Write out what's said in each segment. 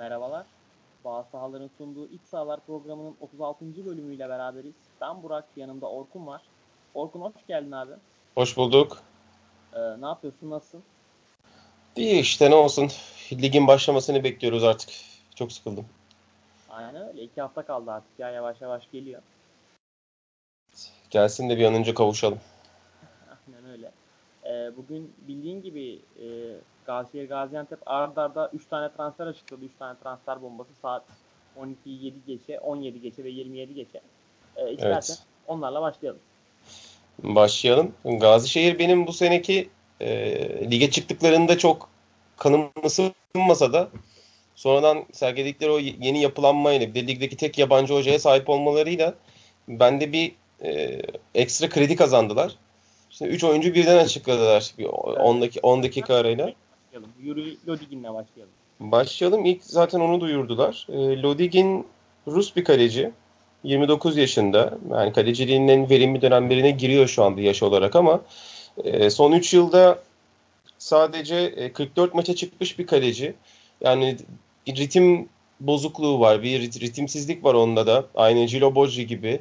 Merhabalar. Bağ sahaların sunduğu İç Sahalar programının 36. bölümüyle beraberiz. Ben Burak, yanımda Orkun var. Orkun hoş geldin abi. Hoş bulduk. Ee, ne yapıyorsun, nasılsın? İyi işte ne olsun. Ligin başlamasını bekliyoruz artık. Çok sıkıldım. Aynen öyle. İki hafta kaldı artık ya yavaş yavaş geliyor. Gelsin de bir an önce kavuşalım. Aynen öyle. Ee, bugün bildiğin gibi e, Galatasaray Gaziantep arda arda 3 tane transfer açıkladı. 3 tane transfer bombası saat 12 7 geçe, 17 geçe ve 27 geçe. İstersen evet. onlarla başlayalım. Başlayalım. Gazişehir benim bu seneki e, lige çıktıklarında çok kanım ısınmasa da sonradan sergiledikleri o yeni yapılanmayla bir de ligdeki tek yabancı hocaya sahip olmalarıyla bende bir e, ekstra kredi kazandılar. Şimdi 3 oyuncu birden açıkladılar. 10 dakika, 10 dakika arayla. Yuri Lodigin'le başlayalım. Başlayalım. İlk zaten onu duyurdular. E, Lodigin Rus bir kaleci. 29 yaşında. Yani kaleciliğinin en verimli dönemlerine giriyor şu anda yaş olarak ama e, son 3 yılda sadece e, 44 maça çıkmış bir kaleci. Yani ritim bozukluğu var. Bir ritimsizlik var onda da. Aynı Gilo Boggi gibi.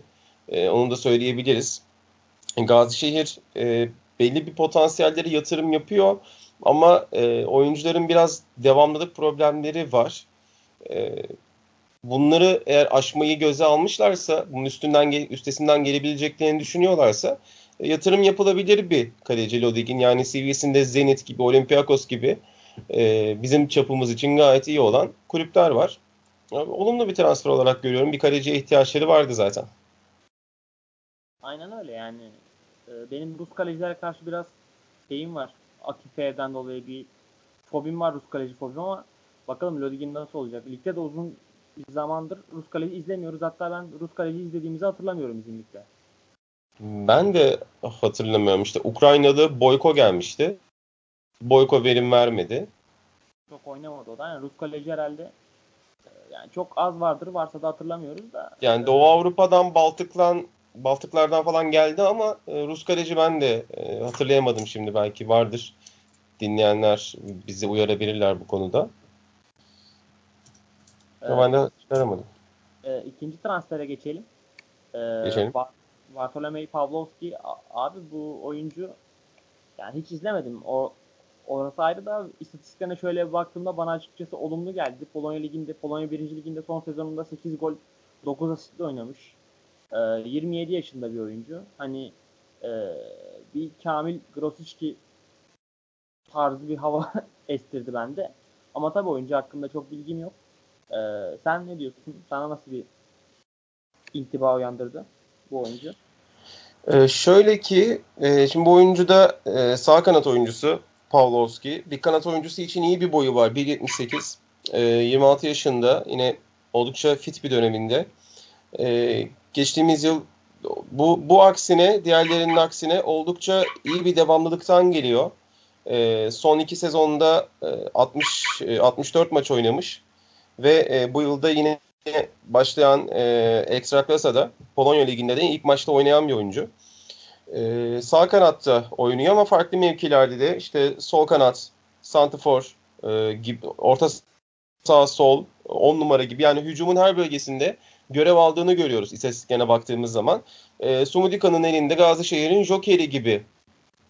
E, onu da söyleyebiliriz. Gazişehir e, belli bir potansiyelleri yatırım yapıyor ama e, oyuncuların biraz devamlılık problemleri var. E, bunları eğer aşmayı göze almışlarsa, bunun üstünden üstesinden gelebileceklerini düşünüyorlarsa e, yatırım yapılabilir bir kaleci Lodig'in. Yani seviyesinde Zenit gibi, Olympiakos gibi e, bizim çapımız için gayet iyi olan kulüpler var. Yani, olumlu bir transfer olarak görüyorum. Bir kaleciye ihtiyaçları vardı zaten. Aynen öyle yani. E, benim Rus kalecilere karşı biraz şeyim var. Akife'den dolayı bir fobim var Rus kaleci fobim ama bakalım Lodigin nasıl olacak. Ligde de uzun bir zamandır Rus kaleci izlemiyoruz. Hatta ben Rus kaleci izlediğimizi hatırlamıyorum bizim ligde. Ben de hatırlamıyorum. İşte Ukraynalı Boyko gelmişti. Boyko verim vermedi. Çok oynamadı o da. Yani Rus kaleci herhalde e, yani çok az vardır. Varsa da hatırlamıyoruz da. Yani Doğu Avrupa'dan Baltıklan Baltıklardan falan geldi ama e, Rus kaleci ben de e, hatırlayamadım şimdi belki vardır. Dinleyenler bizi uyarabilirler bu konuda. Ama ben de çıkaramadım. E, ikinci transfere geçelim. E, geçelim. Bartolomei Pavlovski abi bu oyuncu yani hiç izlemedim. O orası ayrı da istatistiklerine şöyle bir baktığımda bana açıkçası olumlu geldi. Polonya Ligi'nde, Polonya 1. Ligi'nde son sezonunda 8 gol 9 asistle oynamış. E, 27 yaşında bir oyuncu. Hani e, bir Kamil Grosicki tarzı bir hava estirdi bende. Ama tabii oyuncu hakkında çok bilgim yok. E, sen ne diyorsun? Sana nasıl bir intiba uyandırdı bu oyuncu? Ee, şöyle ki e, şimdi bu oyuncu da e, sağ kanat oyuncusu Pavlovski. Bir kanat oyuncusu için iyi bir boyu var. 1.78. E, 26 yaşında. Yine oldukça fit bir döneminde. E, geçtiğimiz yıl bu, bu aksine diğerlerinin aksine oldukça iyi bir devamlılıktan geliyor. E, son iki sezonda e, 60 e, 64 maç oynamış ve e, bu yılda yine başlayan e, Ekstraklasa'da Polonya Ligi'nde de ilk maçta oynayan bir oyuncu. E, sağ kanatta oynuyor ama farklı mevkilerde de işte sol kanat, santifor e, gibi orta sağ sol 10 numara gibi yani hücumun her bölgesinde görev aldığını görüyoruz istatistiklerine baktığımız zaman. E, Sumudika'nın elinde Gazişehir'in jokeri gibi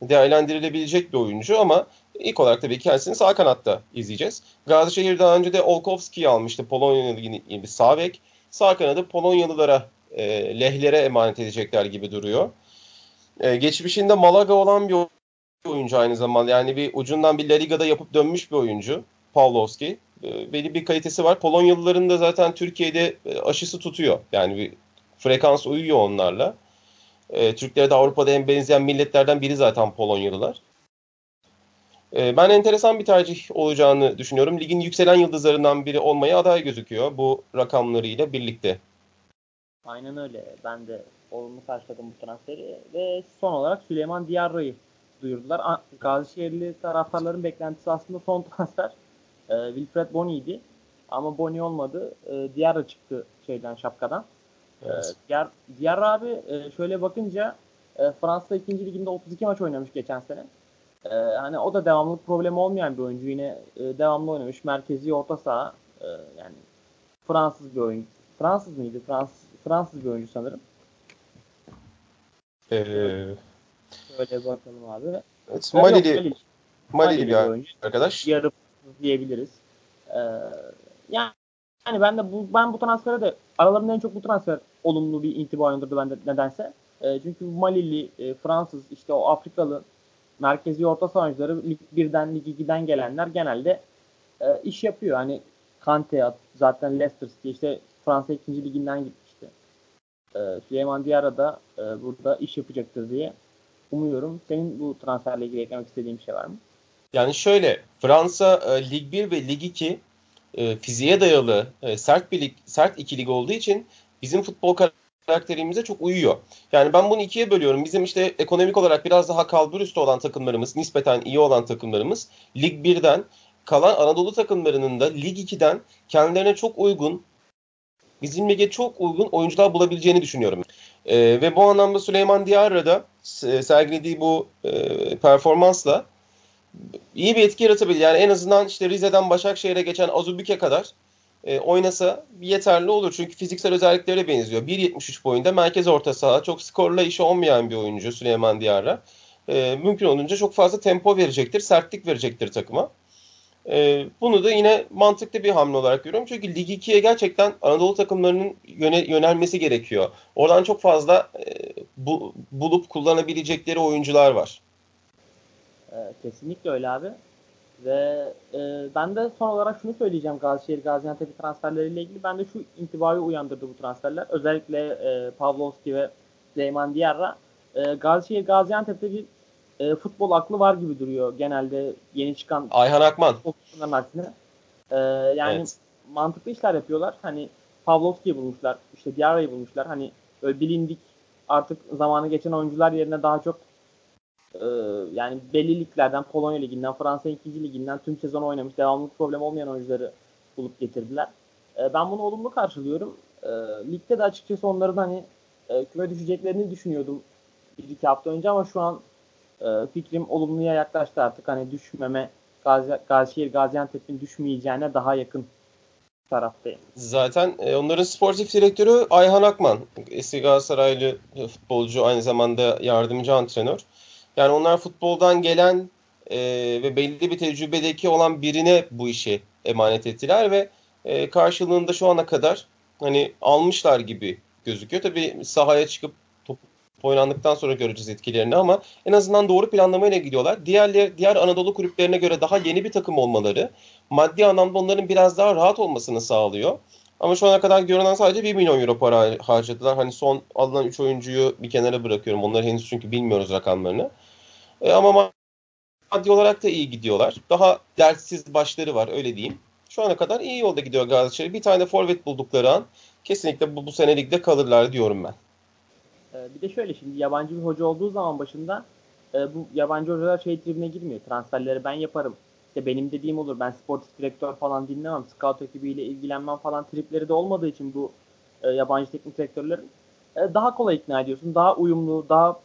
değerlendirilebilecek bir oyuncu ama ilk olarak tabii kendisini sağ kanatta izleyeceğiz. Gazişehir daha önce de Olkowski'yi almıştı Polonyalı gibi sağ bek. Sağ kanadı Polonyalılara, e, lehlere emanet edecekler gibi duruyor. E, geçmişinde Malaga olan bir oyuncu aynı zamanda. Yani bir ucundan bir La Liga'da yapıp dönmüş bir oyuncu. Pavlovski. E, belli bir kalitesi var. Polonyalıların da zaten Türkiye'de e, aşısı tutuyor. Yani bir frekans uyuyor onlarla. E, Türklere de Avrupa'da en benzeyen milletlerden biri zaten Polonyalılar. E, ben enteresan bir tercih olacağını düşünüyorum. Ligin yükselen yıldızlarından biri olmaya aday gözüküyor bu rakamlarıyla birlikte. Aynen öyle. Ben de olumlu karşıladım bu transferi. Ve son olarak Süleyman Diarra'yı duyurdular. Gazişehirli taraftarların beklentisi aslında son transfer e, Wilfred Boni'ydi. Ama Boni olmadı. E, Diarra çıktı şeyden şapkadan. Evet. E, Diar, Diarra abi e, şöyle bakınca e, Fransa 2. liginde 32 maç oynamış geçen sene. E, hani o da devamlılık problemi olmayan bir oyuncu. Yine e, devamlı oynamış. Merkezi orta saha. Ee, yani Fransız bir oyuncu. Fransız mıydı? Fransız Fransız bir oyuncu sanırım. Ee, Şöyle bakalım abi. evet, Malili, Malili. Malili bir oyuncu. arkadaş. Yarı Diyebiliriz. Ee, yani yani ben de bu ben bu transfere de aralarında en çok bu transfer olumlu bir intiba uyandırdı bende nedense. E, çünkü Malili, e, Fransız, işte o Afrikalı merkezi orta saha oyuncuları Lig 1'den Lig 2'den gelenler genelde e, iş yapıyor. Hani Kante zaten Leicester City işte Fransa 2. liginden gitmişti. E, Süleyman Diarra da e, burada iş yapacaktır diye umuyorum. Senin bu transferle ilgili eklemek istediğin bir şey var mı? Yani şöyle Fransa e, Lig 1 ve Lig 2 e, fiziğe dayalı e, sert bir lig, sert iki lig olduğu için bizim futbol karakterimize çok uyuyor. Yani ben bunu ikiye bölüyorum. Bizim işte ekonomik olarak biraz daha kalbur üstü olan takımlarımız, nispeten iyi olan takımlarımız Lig 1'den kalan Anadolu takımlarının da Lig 2'den kendilerine çok uygun bizim lige çok uygun oyuncular bulabileceğini düşünüyorum. E, ve bu anlamda Süleyman Diarra da e, sergilediği bu e, performansla iyi bir etki yaratabilir. Yani en azından işte Rize'den Başakşehir'e geçen Azubike kadar e, oynasa yeterli olur. Çünkü fiziksel özelliklere benziyor. 1.73 boyunda merkez orta saha. Çok skorla işi olmayan bir oyuncu Süleyman Diyarra. E, mümkün olunca çok fazla tempo verecektir, sertlik verecektir takıma. E, bunu da yine mantıklı bir hamle olarak görüyorum. Çünkü Lig 2'ye gerçekten Anadolu takımlarının yöne, yönelmesi gerekiyor. Oradan çok fazla e, bu, bulup kullanabilecekleri oyuncular var. E, kesinlikle öyle abi. Ve e, ben de son olarak şunu söyleyeceğim Gazişehir Gaziantep transferleriyle ilgili. Ben de şu intibayı uyandırdı bu transferler. Özellikle e, Pavlovski ve Süleyman Diarra. E, Gazişehir Gaziantep'te bir e, futbol aklı var gibi duruyor genelde yeni çıkan Ayhan Akman. futbolcuların aksine. E, yani evet. mantıklı işler yapıyorlar. Hani Pavlovski'yi bulmuşlar. işte Diarra'yı bulmuşlar. Hani böyle bilindik artık zamanı geçen oyuncular yerine daha çok e, yani belli liglerden Polonya Ligi'nden, Fransa 2. Ligi'nden tüm sezon oynamış, devamlılık problem olmayan oyuncuları bulup getirdiler. E, ben bunu olumlu karşılıyorum. E, ligde de açıkçası onların hani e, küme düşeceklerini düşünüyordum bir iki hafta önce ama şu an e, fikrim olumluya yaklaştı artık. Hani düşmeme, Gazi, Gazişehir Gaziantep'in düşmeyeceğine daha yakın taraftayım. Zaten e, onların sportif direktörü Ayhan Akman. Eski Galatasaraylı futbolcu aynı zamanda yardımcı antrenör. Yani onlar futboldan gelen e, ve belli bir tecrübedeki olan birine bu işi emanet ettiler ve e, karşılığında şu ana kadar hani almışlar gibi gözüküyor. Tabii sahaya çıkıp top oynandıktan sonra göreceğiz etkilerini ama en azından doğru planlamayla gidiyorlar. Diğerler, diğer Anadolu kulüplerine göre daha yeni bir takım olmaları maddi anlamda onların biraz daha rahat olmasını sağlıyor. Ama şu ana kadar görünen sadece 1 milyon euro para harcadılar. Hani son alınan 3 oyuncuyu bir kenara bırakıyorum. Onları henüz çünkü bilmiyoruz rakamlarını. E, ama maddi olarak da iyi gidiyorlar. Daha dertsiz başları var öyle diyeyim. Şu ana kadar iyi yolda gidiyor Galatasaray. Bir tane forvet buldukları an kesinlikle bu, bu sene ligde kalırlar diyorum ben. Ee, bir de şöyle şimdi yabancı bir hoca olduğu zaman başında e, bu yabancı hocalar şey tribine girmiyor. Transferleri ben yaparım. İşte benim dediğim olur. Ben sportif direktör falan dinlemem. Scout ekibiyle ilgilenmem falan tripleri de olmadığı için bu e, yabancı teknik direktörlerin e, daha kolay ikna ediyorsun. Daha uyumlu, daha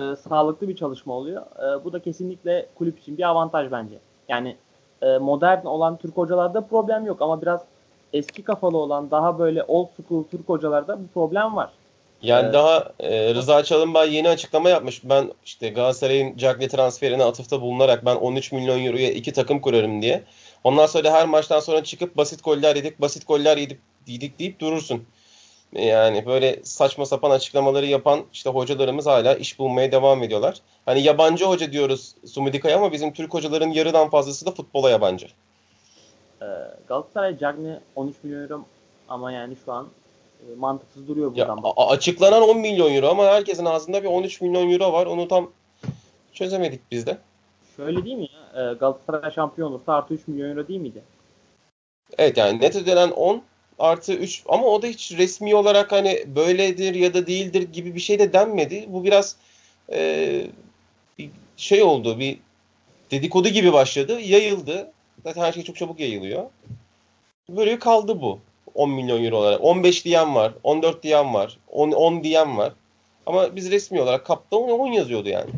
e, sağlıklı bir çalışma oluyor. E, bu da kesinlikle kulüp için bir avantaj bence. Yani e, modern olan Türk hocalarda problem yok ama biraz eski kafalı olan daha böyle old school Türk hocalarda bu problem var. Yani ee, daha e, Rıza Çalınbay yeni açıklama yapmış. Ben işte Galatasaray'ın Cagney transferine atıfta bulunarak ben 13 milyon euroya iki takım kurarım diye. Ondan sonra her maçtan sonra çıkıp basit goller yedik, basit goller yedik, yedik deyip durursun. Yani böyle saçma sapan açıklamaları yapan işte hocalarımız hala iş bulmaya devam ediyorlar. Hani yabancı hoca diyoruz Sumidika'ya ama bizim Türk hocaların yarıdan fazlası da futbola yabancı. Ee, Galatasaray Cagney 13 milyon euro ama yani şu an e, mantıksız duruyor buradan. Ya, açıklanan 10 milyon euro ama herkesin ağzında bir 13 milyon euro var. Onu tam çözemedik biz de. Şöyle değil mi ya? Ee, Galatasaray şampiyon olursa artı 3 milyon euro değil miydi? Evet yani net ödenen 10 artı 3 ama o da hiç resmi olarak hani böyledir ya da değildir gibi bir şey de denmedi. Bu biraz e, bir şey oldu bir dedikodu gibi başladı yayıldı. Zaten her şey çok çabuk yayılıyor. Böyle kaldı bu 10 milyon euro olarak. 15 diyen var, 14 diyen var, 10, 10 diyen var. Ama biz resmi olarak kapta 10 yazıyordu yani.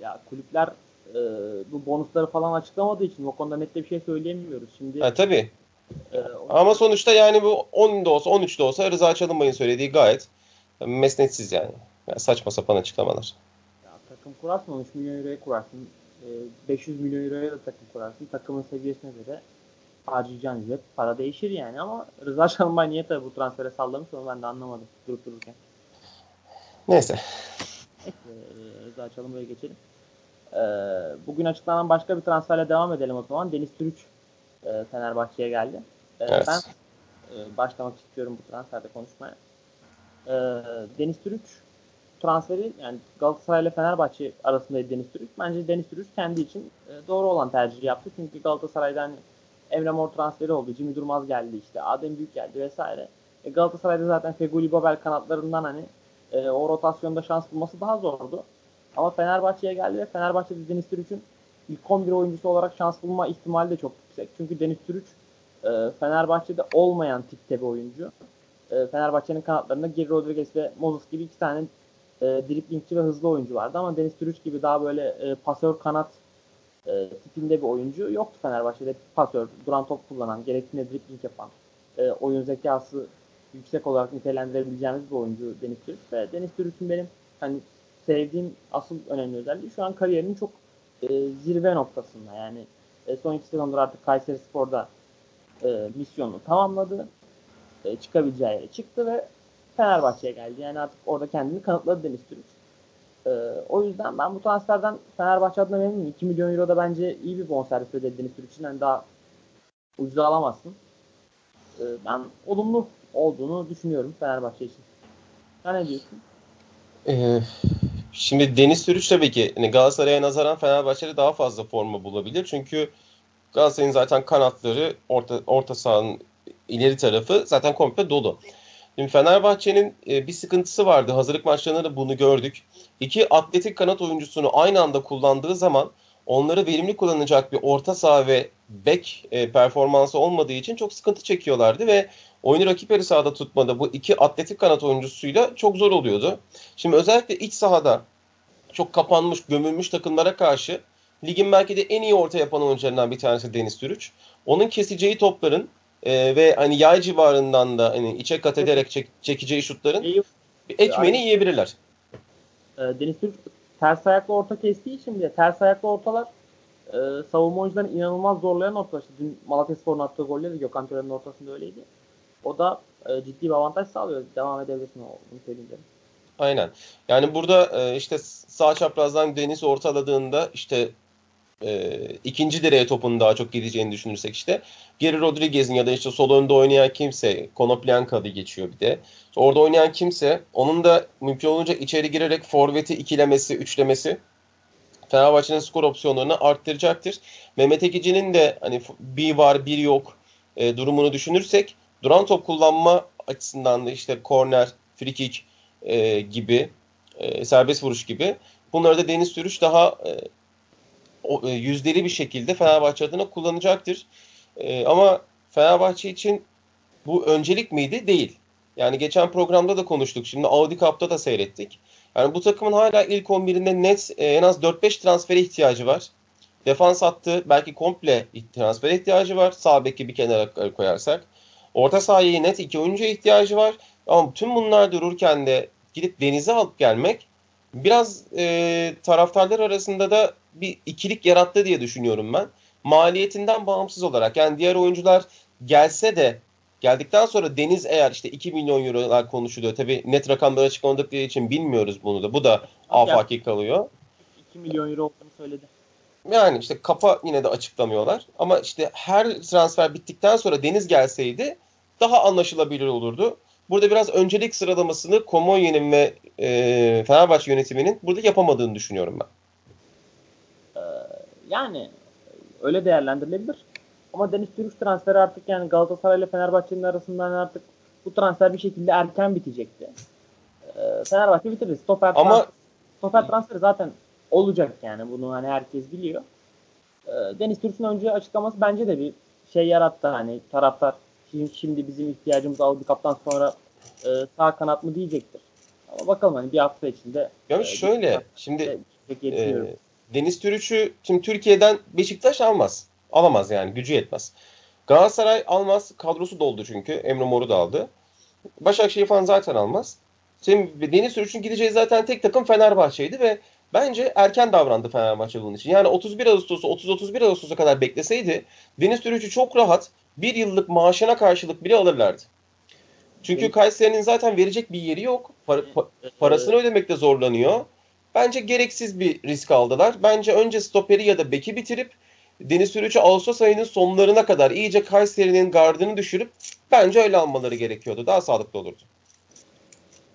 Ya kulüpler e, bu bonusları falan açıklamadığı için o konuda net bir şey söyleyemiyoruz. Şimdi ha, tabii. Ee, Ama sonuçta yani bu 10 da olsa 13 de olsa Rıza Çalınbay'ın söylediği gayet mesnetsiz yani. yani saçma sapan açıklamalar. Ya, takım kurarsın 13 milyon euroya kurarsın. 500 milyon euroya da takım kurarsın. Takımın seviyesine göre harcayacağın ücret para değişir yani ama Rıza Çalınbay niye tabii bu transfere sallamış onu ben de anlamadım durup dururken. Neyse. Neyse Rıza Çalınbay'a geçelim. Ee, bugün açıklanan başka bir transferle devam edelim o zaman. Deniz Türüç e, Fenerbahçe'ye geldi. E, evet. Ben e, başlamak istiyorum bu transferde konuşmaya. E, Deniz Türüç transferi yani Galatasaray ile Fenerbahçe arasındaydı Deniz Türüç. Bence Deniz Türüç kendi için e, doğru olan tercihi yaptı. Çünkü Galatasaray'dan Emre Mor transferi oldu. Jimmy Durmaz geldi işte. Adem Büyük geldi vesaire. E, Galatasaray'da zaten Feguli Babel kanatlarından hani e, o rotasyonda şans bulması daha zordu. Ama Fenerbahçe'ye geldi ve Fenerbahçe'de Deniz Türüç'ün ilk 11 oyuncusu olarak şans bulma ihtimali de çok yüksek. Çünkü Deniz Türüç e, Fenerbahçe'de olmayan tipte bir oyuncu. E, Fenerbahçe'nin kanatlarında Geri Rodriguez ve Moses gibi iki tane e, driplingçi ve hızlı oyuncu vardı ama Deniz Türüç gibi daha böyle e, pasör kanat e, tipinde bir oyuncu yoktu Fenerbahçe'de. Pasör, duran top kullanan, gerektiğinde dribbling yapan, e, oyun zekası yüksek olarak nitelendirebileceğimiz bir oyuncu Deniz Türüç ve Deniz Türüç'ün benim hani sevdiğim asıl önemli özelliği şu an kariyerinin çok e, zirve noktasında. Yani e, son iki sezondur artık Kayseri Spor'da e, misyonunu tamamladı. E, çıkabileceği yere çıktı ve Fenerbahçe'ye geldi. Yani artık orada kendini kanıtladı Deniz Türüç. E, o yüzden ben bu transferden Fenerbahçe adına memnunum. 2 milyon euro da bence iyi bir bonservis ödedi Deniz Türüç için. Yani daha ucuz alamazsın. E, ben olumlu olduğunu düşünüyorum Fenerbahçe için. Sen ne diyorsun? Ee, şimdi Deniz Sürüç tabii ki yani Galatasaray'a nazaran Fenerbahçe'de daha fazla forma bulabilir. Çünkü Galatasaray'ın zaten kanatları orta, orta sahanın ileri tarafı zaten komple dolu. Şimdi Fenerbahçe'nin e, bir sıkıntısı vardı. Hazırlık maçlarında da bunu gördük. İki atletik kanat oyuncusunu aynı anda kullandığı zaman onları verimli kullanacak bir orta saha ve bek e, performansı olmadığı için çok sıkıntı çekiyorlardı ve oyunu rakip yarı sahada tutmada bu iki atletik kanat oyuncusuyla çok zor oluyordu. Şimdi özellikle iç sahada çok kapanmış, gömülmüş takımlara karşı ligin belki de en iyi orta yapan oyuncularından bir tanesi Deniz Türüç. Onun keseceği topların e, ve hani yay civarından da hani içe kat ederek çek, çekeceği şutların ekmeğini yiyebilirler. E, Deniz Türüç ters ayaklı orta kestiği için bile ters ayaklı ortalar e, savunma oyuncularını inanılmaz zorlayan orta. İşte dün Malatya Spor'un attığı golle de Gökhan Tören'in ortasında öyleydi. O da e, ciddi bir avantaj sağlıyor. Devam edebilirsin bunu söyleyeyim dedim. Aynen. Yani burada e, işte sağ çaprazdan Deniz ortaladığında işte e, ikinci direğe topun daha çok gideceğini düşünürsek işte Geri Rodriguez'in ya da işte sol önde oynayan kimse Konoplyanka'da geçiyor bir de. Orada oynayan kimse onun da mümkün olunca içeri girerek forveti ikilemesi, üçlemesi Fenerbahçe'nin skor opsiyonlarını arttıracaktır. Mehmet Ekici'nin de hani bir var bir yok e, durumunu düşünürsek duran top kullanma açısından da işte korner, free kick e, gibi e, serbest vuruş gibi bunları da Deniz Sürüş daha e, o, e, yüzdeli bir şekilde Fenerbahçe adına kullanacaktır. E, ama Fenerbahçe için bu öncelik miydi? Değil. Yani geçen programda da konuştuk. Şimdi Audi Cup'ta da seyrettik. Yani bu takımın hala ilk 11'inde net e, en az 4-5 transfere ihtiyacı var. Defans hattı belki komple transfere ihtiyacı var. Sağ beki bir kenara koyarsak. Orta sahaya net iki oyuncuya ihtiyacı var. Ama tüm bunlar dururken de gidip denize alıp gelmek biraz e, taraftarlar arasında da bir ikilik yarattı diye düşünüyorum ben. Maliyetinden bağımsız olarak yani diğer oyuncular gelse de geldikten sonra Deniz eğer işte 2 milyon eurolar konuşuluyor. Tabi net rakamlar açıklamadıkları için bilmiyoruz bunu da. Bu da afaki kalıyor. 2 milyon euro olduğunu söyledi. Yani işte kafa yine de açıklamıyorlar. Ama işte her transfer bittikten sonra Deniz gelseydi daha anlaşılabilir olurdu. Burada biraz öncelik sıralamasını Komonye'nin ve e, Fenerbahçe yönetiminin burada yapamadığını düşünüyorum ben. Ee, yani öyle değerlendirilebilir. Ama Deniz Türüç transferi artık yani Galatasaray ile Fenerbahçe'nin arasından artık bu transfer bir şekilde erken bitecekti. Ee, Fenerbahçe bitirdi. Stoper, Ama... transfer, stoper transferi zaten olacak yani. Bunu hani herkes biliyor. Ee, Deniz Türüç'ün önce açıklaması bence de bir şey yarattı. Hani taraftar şimdi bizim ihtiyacımız aldı kaptan sonra e, sağ kanat mı diyecektir. Ama bakalım hani bir hafta içinde. Ya e, şöyle şimdi e, Deniz Türüç'ü şimdi Türkiye'den Beşiktaş almaz. Alamaz yani gücü yetmez. Galatasaray almaz. Kadrosu doldu çünkü. Emre Mor'u da aldı. Başakşehir falan zaten almaz. Şimdi Deniz Sürüç'ün gideceği zaten tek takım Fenerbahçe'ydi ve bence erken davrandı Fenerbahçe bunun için. Yani 31 Ağustos'u 30-31 Ağustos'a kadar bekleseydi Deniz Sürüç'ü çok rahat bir yıllık maaşına karşılık bile alırlardı. Çünkü Kayseri'nin zaten verecek bir yeri yok. Para, pa, parasını ödemekte zorlanıyor. Bence gereksiz bir risk aldılar. Bence önce stoperi ya da beki bitirip Deniz Sürücü Ağustos ayının sonlarına kadar iyice Kayseri'nin gardını düşürüp bence öyle almaları gerekiyordu. Daha sağlıklı olurdu.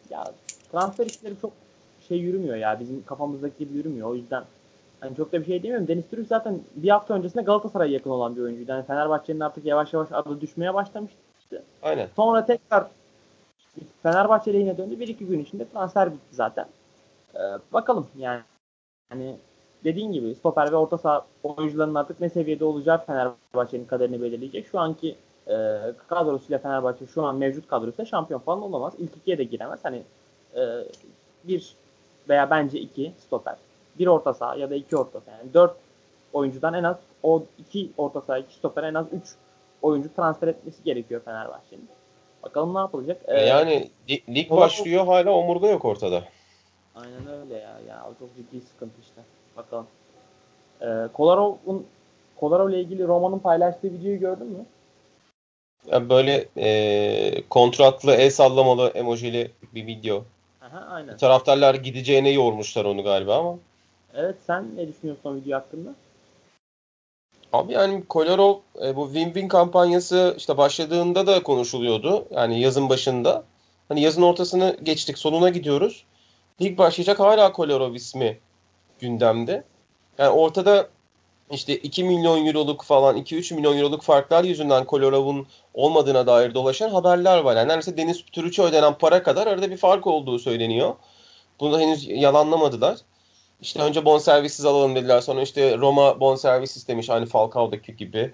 Ya transfer işleri çok şey yürümüyor ya. Bizim kafamızdaki gibi yürümüyor. O yüzden hani çok da bir şey demiyorum. Deniz Türüç zaten bir hafta öncesinde Galatasaray'a yakın olan bir oyuncuydu. Yani Fenerbahçe'nin artık yavaş yavaş adı düşmeye başlamıştı. Aynen. Sonra tekrar Fenerbahçe lehine döndü. Bir iki gün içinde transfer bitti zaten. Ee, bakalım yani. Yani dediğin gibi stoper ve orta saha oyuncularının artık ne seviyede olacağı Fenerbahçe'nin kaderini belirleyecek. Şu anki e, kadrosuyla Fenerbahçe şu an mevcut kadrosuyla şampiyon falan olamaz. İlk ikiye de giremez. Hani e, bir veya bence iki stoper. Bir orta saha ya da iki orta saha. Yani dört oyuncudan en az o iki orta saha, iki stoper en az üç oyuncu transfer etmesi gerekiyor Fenerbahçe'nin. Bakalım ne yapılacak. Ee, yani lig başlıyor hala omurga yok ortada. Aynen öyle ya. Ya o çok ciddi sıkıntı işte. Bakalım. Ee, Kolarov'un Kolarov ile ilgili Roma'nın paylaştığı videoyu gördün mü? Yani böyle e, kontratlı el sallamalı emojili bir video. Aha, aynen. Taraftarlar gideceğine yormuşlar onu galiba ama. Evet sen ne düşünüyorsun o video hakkında? Abi yani Kolarov e, bu win-win kampanyası işte başladığında da konuşuluyordu. Yani yazın başında. Hani yazın ortasını geçtik sonuna gidiyoruz. Lig başlayacak hala Kolarov ismi gündemde. Yani ortada işte 2 milyon euroluk falan 2-3 milyon euroluk farklar yüzünden Kolorov'un olmadığına dair dolaşan haberler var. Yani neredeyse Deniz Türüç'e ödenen para kadar arada bir fark olduğu söyleniyor. Bunu henüz yalanlamadılar. İşte önce bonservissiz alalım dediler. Sonra işte Roma bonservis istemiş aynı Falcao'daki gibi.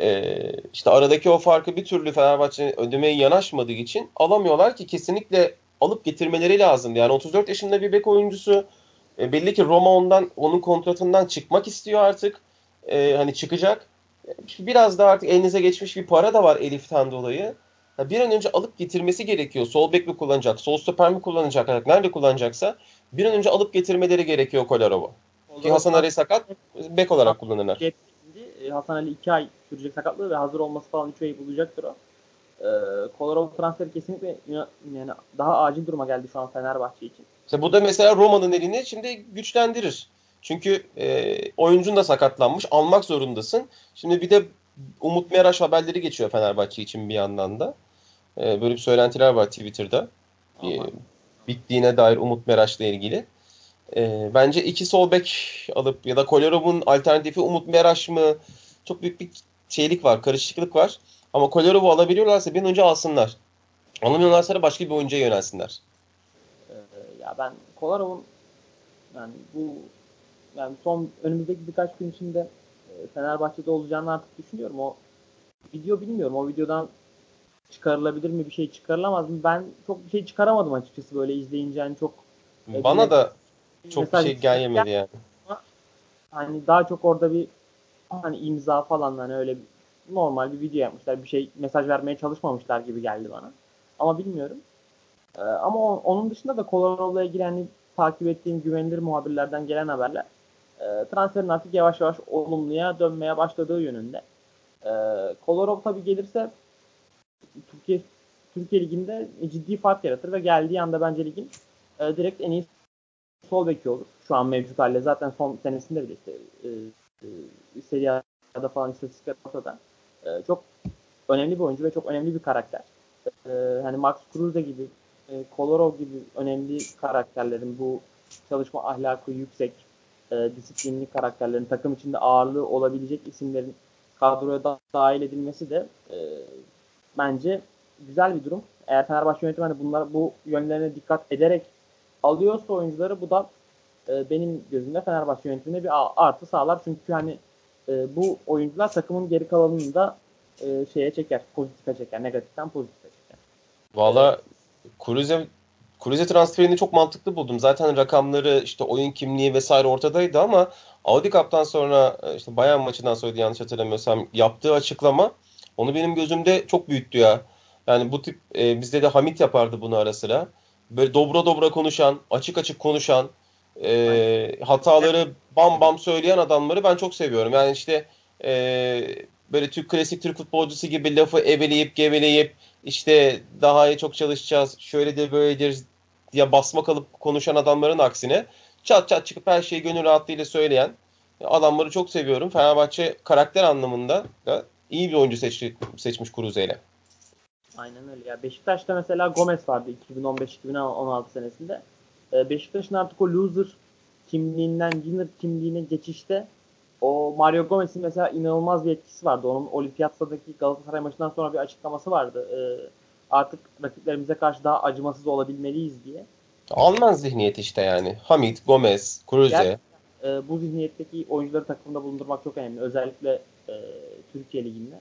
Ee, işte aradaki o farkı bir türlü Fenerbahçe ödemeye yanaşmadığı için alamıyorlar ki kesinlikle alıp getirmeleri lazım. Yani 34 yaşında bir bek oyuncusu e, belli ki Roma ondan onun kontratından çıkmak istiyor artık. E, hani çıkacak. Biraz da artık elinize geçmiş bir para da var Elif'ten dolayı. bir an önce alıp getirmesi gerekiyor. Sol bek mi kullanacak, sol stoper mi kullanacak, nerede kullanacaksa bir an önce alıp getirmeleri gerekiyor Kolarov'u. Ki Hasan Ali sakat, bek olarak kullanırlar. E, Hasan Ali 2 ay sürecek sakatlığı ve hazır olması falan 3 ay bulacaktır o. Ee, Kolarov transferi kesinlikle yani daha acil duruma geldi şu an Fenerbahçe için. İşte bu da mesela Roma'nın elini şimdi güçlendirir. Çünkü e, oyuncun da sakatlanmış. Almak zorundasın. Şimdi bir de Umut Meraş haberleri geçiyor Fenerbahçe için bir yandan da. E, böyle bir söylentiler var Twitter'da. E, bittiğine dair Umut Meraş'la ilgili. E, bence iki sol bek alıp ya da Kolarov'un alternatifi Umut Meraş mı? Çok büyük bir şeylik var, karışıklık var. Ama Kolarov'u alabiliyorlarsa bir önce alsınlar. Alamıyorlarsa da başka bir oyuncuya yönelsinler. Ee, ya ben Kolarov'un yani bu yani son önümüzdeki birkaç gün içinde e, Fenerbahçe'de olacağını artık düşünüyorum. O video bilmiyorum. O videodan çıkarılabilir mi bir şey çıkarılamaz mı? Ben çok bir şey çıkaramadım açıkçası böyle izleyince yani çok e, bana da çok bir şey gelmedi yani. Hani daha çok orada bir hani imza falan hani öyle normal bir video yapmışlar. Bir şey mesaj vermeye çalışmamışlar gibi geldi bana. Ama bilmiyorum. Ee, ama onun dışında da Colorado'la ilgili hani takip ettiğim güvenilir muhabirlerden gelen haberler e, transferin artık yavaş yavaş olumluya dönmeye başladığı yönünde. E, Kolarov tabi gelirse Türkiye Türkiye Ligi'nde ciddi fark yaratır ve geldiği anda bence ligin e, direkt en iyi sol beki olur. Şu an mevcut halde zaten son senesinde bile işte e, e, Serie A'da falan istatistikler ortada. E, çok önemli bir oyuncu ve çok önemli bir karakter. E, hani Max Kruse gibi, e, Kolarov gibi önemli karakterlerin bu çalışma ahlakı yüksek, e, disiplinli karakterlerin takım içinde ağırlığı olabilecek isimlerin kadroya da dahil edilmesi de e, bence güzel bir durum. Eğer Fenerbahçe yönetimi hani bunlar bu yönlerine dikkat ederek alıyorsa oyuncuları bu da e, benim gözümde Fenerbahçe yönetimine bir artı sağlar. Çünkü hani e, bu oyuncular takımın geri kalanını da e, şeye çeker, pozitife çeker, negatiften pozitife çeker. Valla Kruse Kruse transferini çok mantıklı buldum. Zaten rakamları işte oyun kimliği vesaire ortadaydı ama Audi Cup'tan sonra e, işte Bayern maçından sonra yanlış hatırlamıyorsam yaptığı açıklama Onu benim gözümde çok büyüttü ya. Yani bu tip e, bizde de Hamit yapardı bunu ara sıra. Böyle dobra dobra konuşan, açık açık konuşan, e, hataları bam bam söyleyen adamları ben çok seviyorum. Yani işte e, böyle Türk klasik Türk futbolcusu gibi lafı eveleyip geveleyip işte daha iyi çok çalışacağız, şöyle de böyledir diye basma kalıp konuşan adamların aksine çat çat çıkıp her şeyi gönül rahatlığıyla söyleyen adamları çok seviyorum. Fenerbahçe karakter anlamında da iyi bir oyuncu seçti, seçmiş Kuruze ile. Aynen öyle. Ya Beşiktaş'ta mesela Gomez vardı 2015-2016 senesinde. Ee, Beşiktaş'ın artık o loser kimliğinden winner kimliğine geçişte o Mario Gomez'in mesela inanılmaz bir etkisi vardı. Onun Olimpiyat'taki Galatasaray maçından sonra bir açıklaması vardı. Ee, artık rakiplerimize karşı daha acımasız olabilmeliyiz diye. Alman zihniyeti işte yani. Hamit, Gomez, Cruze. e, bu zihniyetteki oyuncuları takımda bulundurmak çok önemli. Özellikle e, Türkiye Ligi'nde.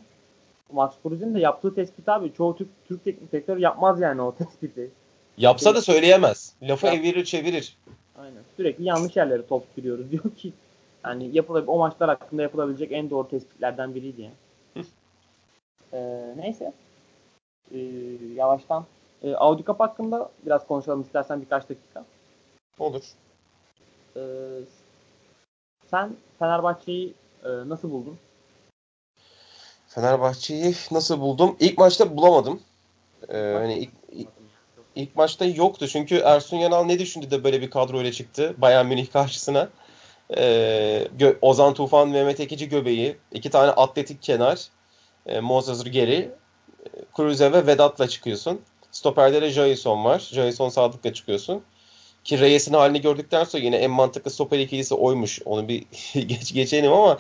Max Kruse'nin de yaptığı tespit abi. Çoğu Türk, Türk teknik direktör yapmaz yani o tespiti. Yapsa da söyleyemez. Lafı Yap. evirir çevirir. Aynen. Sürekli yanlış yerlere top sürüyoruz. Diyor ki yani yapılab o maçlar hakkında yapılabilecek en doğru tespitlerden biriydi yani. ee, neyse. Ee, yavaştan. Ee, Audi Cup hakkında biraz konuşalım istersen birkaç dakika. Olur. Ee, sen Fenerbahçe'yi e, nasıl buldun? Fenerbahçe'yi nasıl buldum? İlk maçta bulamadım. Ee, hani ilk, ilk, ilk maçta yoktu. Çünkü Ersun Yanal ne düşündü de böyle bir kadro ile çıktı Bayern Münih karşısına. Ee, Ozan Tufan, Mehmet Ekici göbeği, iki tane atletik kenar, e, Moses Geri, Cruze ve Vedat'la çıkıyorsun. Stoperde de Jason var. Jason Sadık'la çıkıyorsun. Ki Reyes'in halini gördükten sonra yine en mantıklı stoper ikilisi oymuş. Onu bir geç geçelim ama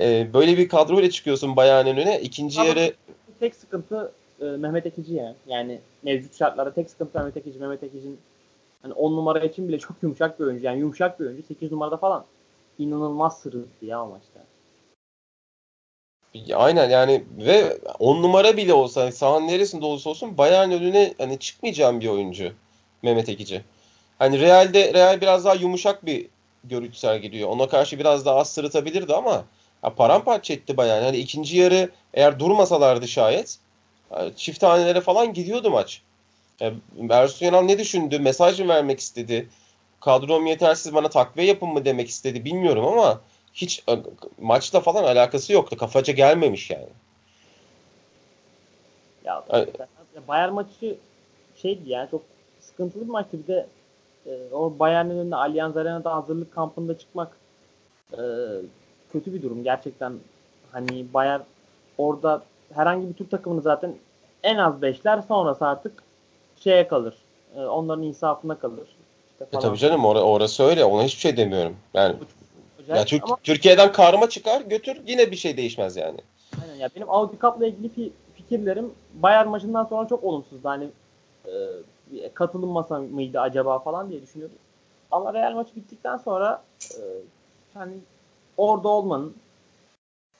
e, böyle bir kadroyla çıkıyorsun Bayern önüne. İkinci ama yarı tek sıkıntı e, Mehmet Ekici ya. Yani mevcut şartlarda tek sıkıntı Mehmet Ekici. Mehmet Ekici'nin hani 10 numara için bile çok yumuşak bir oyuncu. Yani yumuşak bir oyuncu. 8 numarada falan inanılmaz sırıttı ya maçta. Aynen yani ve 10 numara bile olsa sahanın neresinde olursa olsun Bayern önüne hani çıkmayacağım bir oyuncu Mehmet Ekici. Hani Real'de Real biraz daha yumuşak bir görüntü sergiliyor. Ona karşı biraz daha az sırıtabilirdi ama ya paramparça etti bayağı. Hani ikinci yarı eğer durmasalardı şayet çift tanelere falan gidiyordu maç. Yani Ersun Yanal ne düşündü? Mesaj mı vermek istedi? Kadrom yetersiz bana takviye yapın mı demek istedi bilmiyorum ama hiç maçla falan alakası yoktu. Kafaca gelmemiş yani. Ya, yani, Bayern maçı şeydi yani çok sıkıntılı bir maçtı. Bir de e, o Bayern'in önünde Allianz Arena'da hazırlık kampında çıkmak e, kötü bir durum. Gerçekten hani Bayern orada herhangi bir Türk takımını zaten en az beşler sonrası artık şeye kalır. E, onların insafına kalır. İşte e tabii canım or orası öyle. Ona hiçbir şey demiyorum. Yani ya Türk, ama, Türkiye'den karma çıkar götür yine bir şey değişmez yani. Aynen ya benim Audi Cup'la ilgili fikirlerim Bayern maçından sonra çok olumsuzdu. Hani e, katılınmasa mıydı acaba falan diye düşünüyordum. Ama Real maçı bittikten sonra e, hani orada olmanın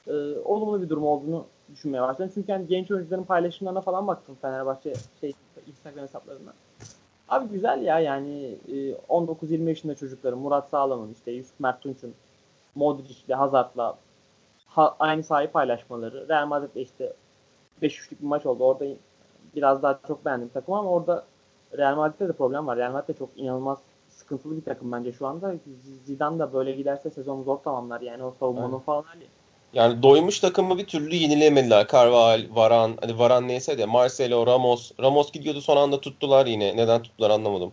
e, olumlu bir durum olduğunu düşünmeye başladım. Çünkü yani genç oyuncuların paylaşımlarına falan baktım Fenerbahçe şey Instagram hesaplarına. Abi güzel ya yani e, 19-20 yaşında çocukların Murat Sağlam'ın işte Yusuf Mert Tunç'un Modric'le Hazard'la ha, aynı sahayı paylaşmaları. Real Madrid'le işte 5-3'lük bir maç oldu. Orada biraz daha çok beğendim takım ama orada Real Madrid'de de problem var. Real Madrid de çok inanılmaz sıkıntılı bir takım bence şu anda. Zidane da böyle giderse sezonu zor tamamlar. Yani o savunmanın evet. falan hali. Yani doymuş takımı bir türlü yenilemediler. Carval, Varan, hani Varan neyse de Marcelo, Ramos. Ramos gidiyordu son anda tuttular yine. Neden tuttular anlamadım.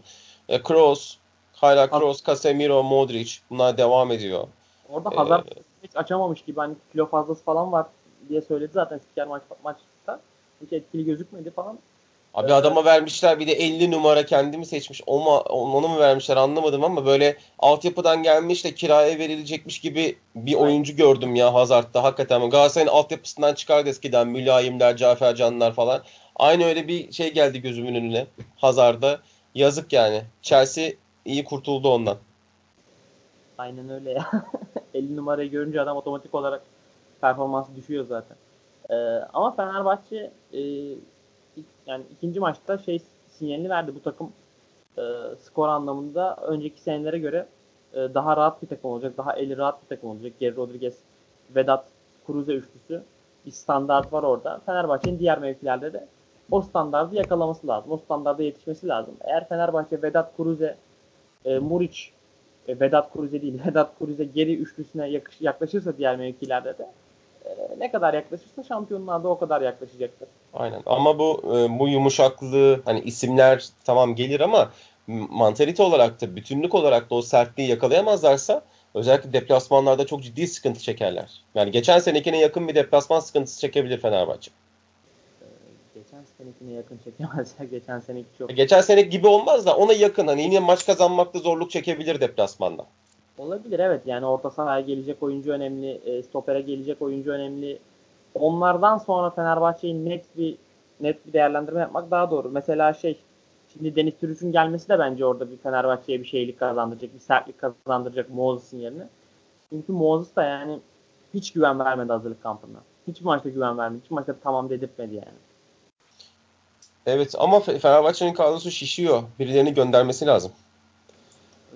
E, Kroos, hala Kroos, Casemiro, Modric bunlar devam ediyor. Orada Hazard ee, hiç açamamış gibi hani kilo fazlası falan var diye söyledi zaten spiker maç, maçta. Hiç etkili gözükmedi falan. Abi adama vermişler bir de 50 numara kendimi seçmiş. O mu, onu mu vermişler anlamadım ama böyle altyapıdan gelmiş de kiraya verilecekmiş gibi bir oyuncu gördüm ya Hazard'da. Hakikaten Galatasaray'ın altyapısından çıkardı eskiden Mülayimler, Cafer Canlar falan. Aynı öyle bir şey geldi gözümün önüne Hazard'da. Yazık yani. Chelsea iyi kurtuldu ondan. Aynen öyle ya. 50 numarayı görünce adam otomatik olarak performansı düşüyor zaten. Ee, ama Fenerbahçe e, yani ikinci maçta şey sinyalini verdi. Bu takım e, skor anlamında önceki senelere göre e, daha rahat bir takım olacak. Daha eli rahat bir takım olacak. Geri Rodriguez, Vedat, Cruze üçlüsü bir standart var orada. Fenerbahçe'nin diğer mevkilerde de o standardı yakalaması lazım. O standarda yetişmesi lazım. Eğer Fenerbahçe Vedat Kuruze, e, Muriç, e, Vedat Kuruze değil, Vedat Kuruze geri üçlüsüne yaklaşırsa diğer mevkilerde de ne kadar yaklaşırsa şampiyonluğa da o kadar yaklaşacaktır. Aynen. Ama bu e, bu yumuşaklığı hani isimler tamam gelir ama mantalite olarak da bütünlük olarak da o sertliği yakalayamazlarsa özellikle deplasmanlarda çok ciddi sıkıntı çekerler. Yani geçen senekine yakın bir deplasman sıkıntısı çekebilir Fenerbahçe. Ee, geçen senekine yakın çekemezler. Geçen seneki çok. Geçen seneki gibi olmaz da ona yakın. Hani yine maç kazanmakta zorluk çekebilir deplasmanda. Olabilir evet. Yani orta sahaya gelecek oyuncu önemli. E, stopere gelecek oyuncu önemli. Onlardan sonra Fenerbahçe'yi net bir net bir değerlendirme yapmak daha doğru. Mesela şey Şimdi Deniz Türüç'ün gelmesi de bence orada bir Fenerbahçe'ye bir şeylik kazandıracak, bir sertlik kazandıracak Moses'ın yerine. Çünkü Moses da yani hiç güven vermedi hazırlık kampında. Hiç maçta güven vermedi. Hiç maçta tamam dedirtmedi yani. Evet ama Fenerbahçe'nin kadrosu şişiyor. Birilerini göndermesi lazım.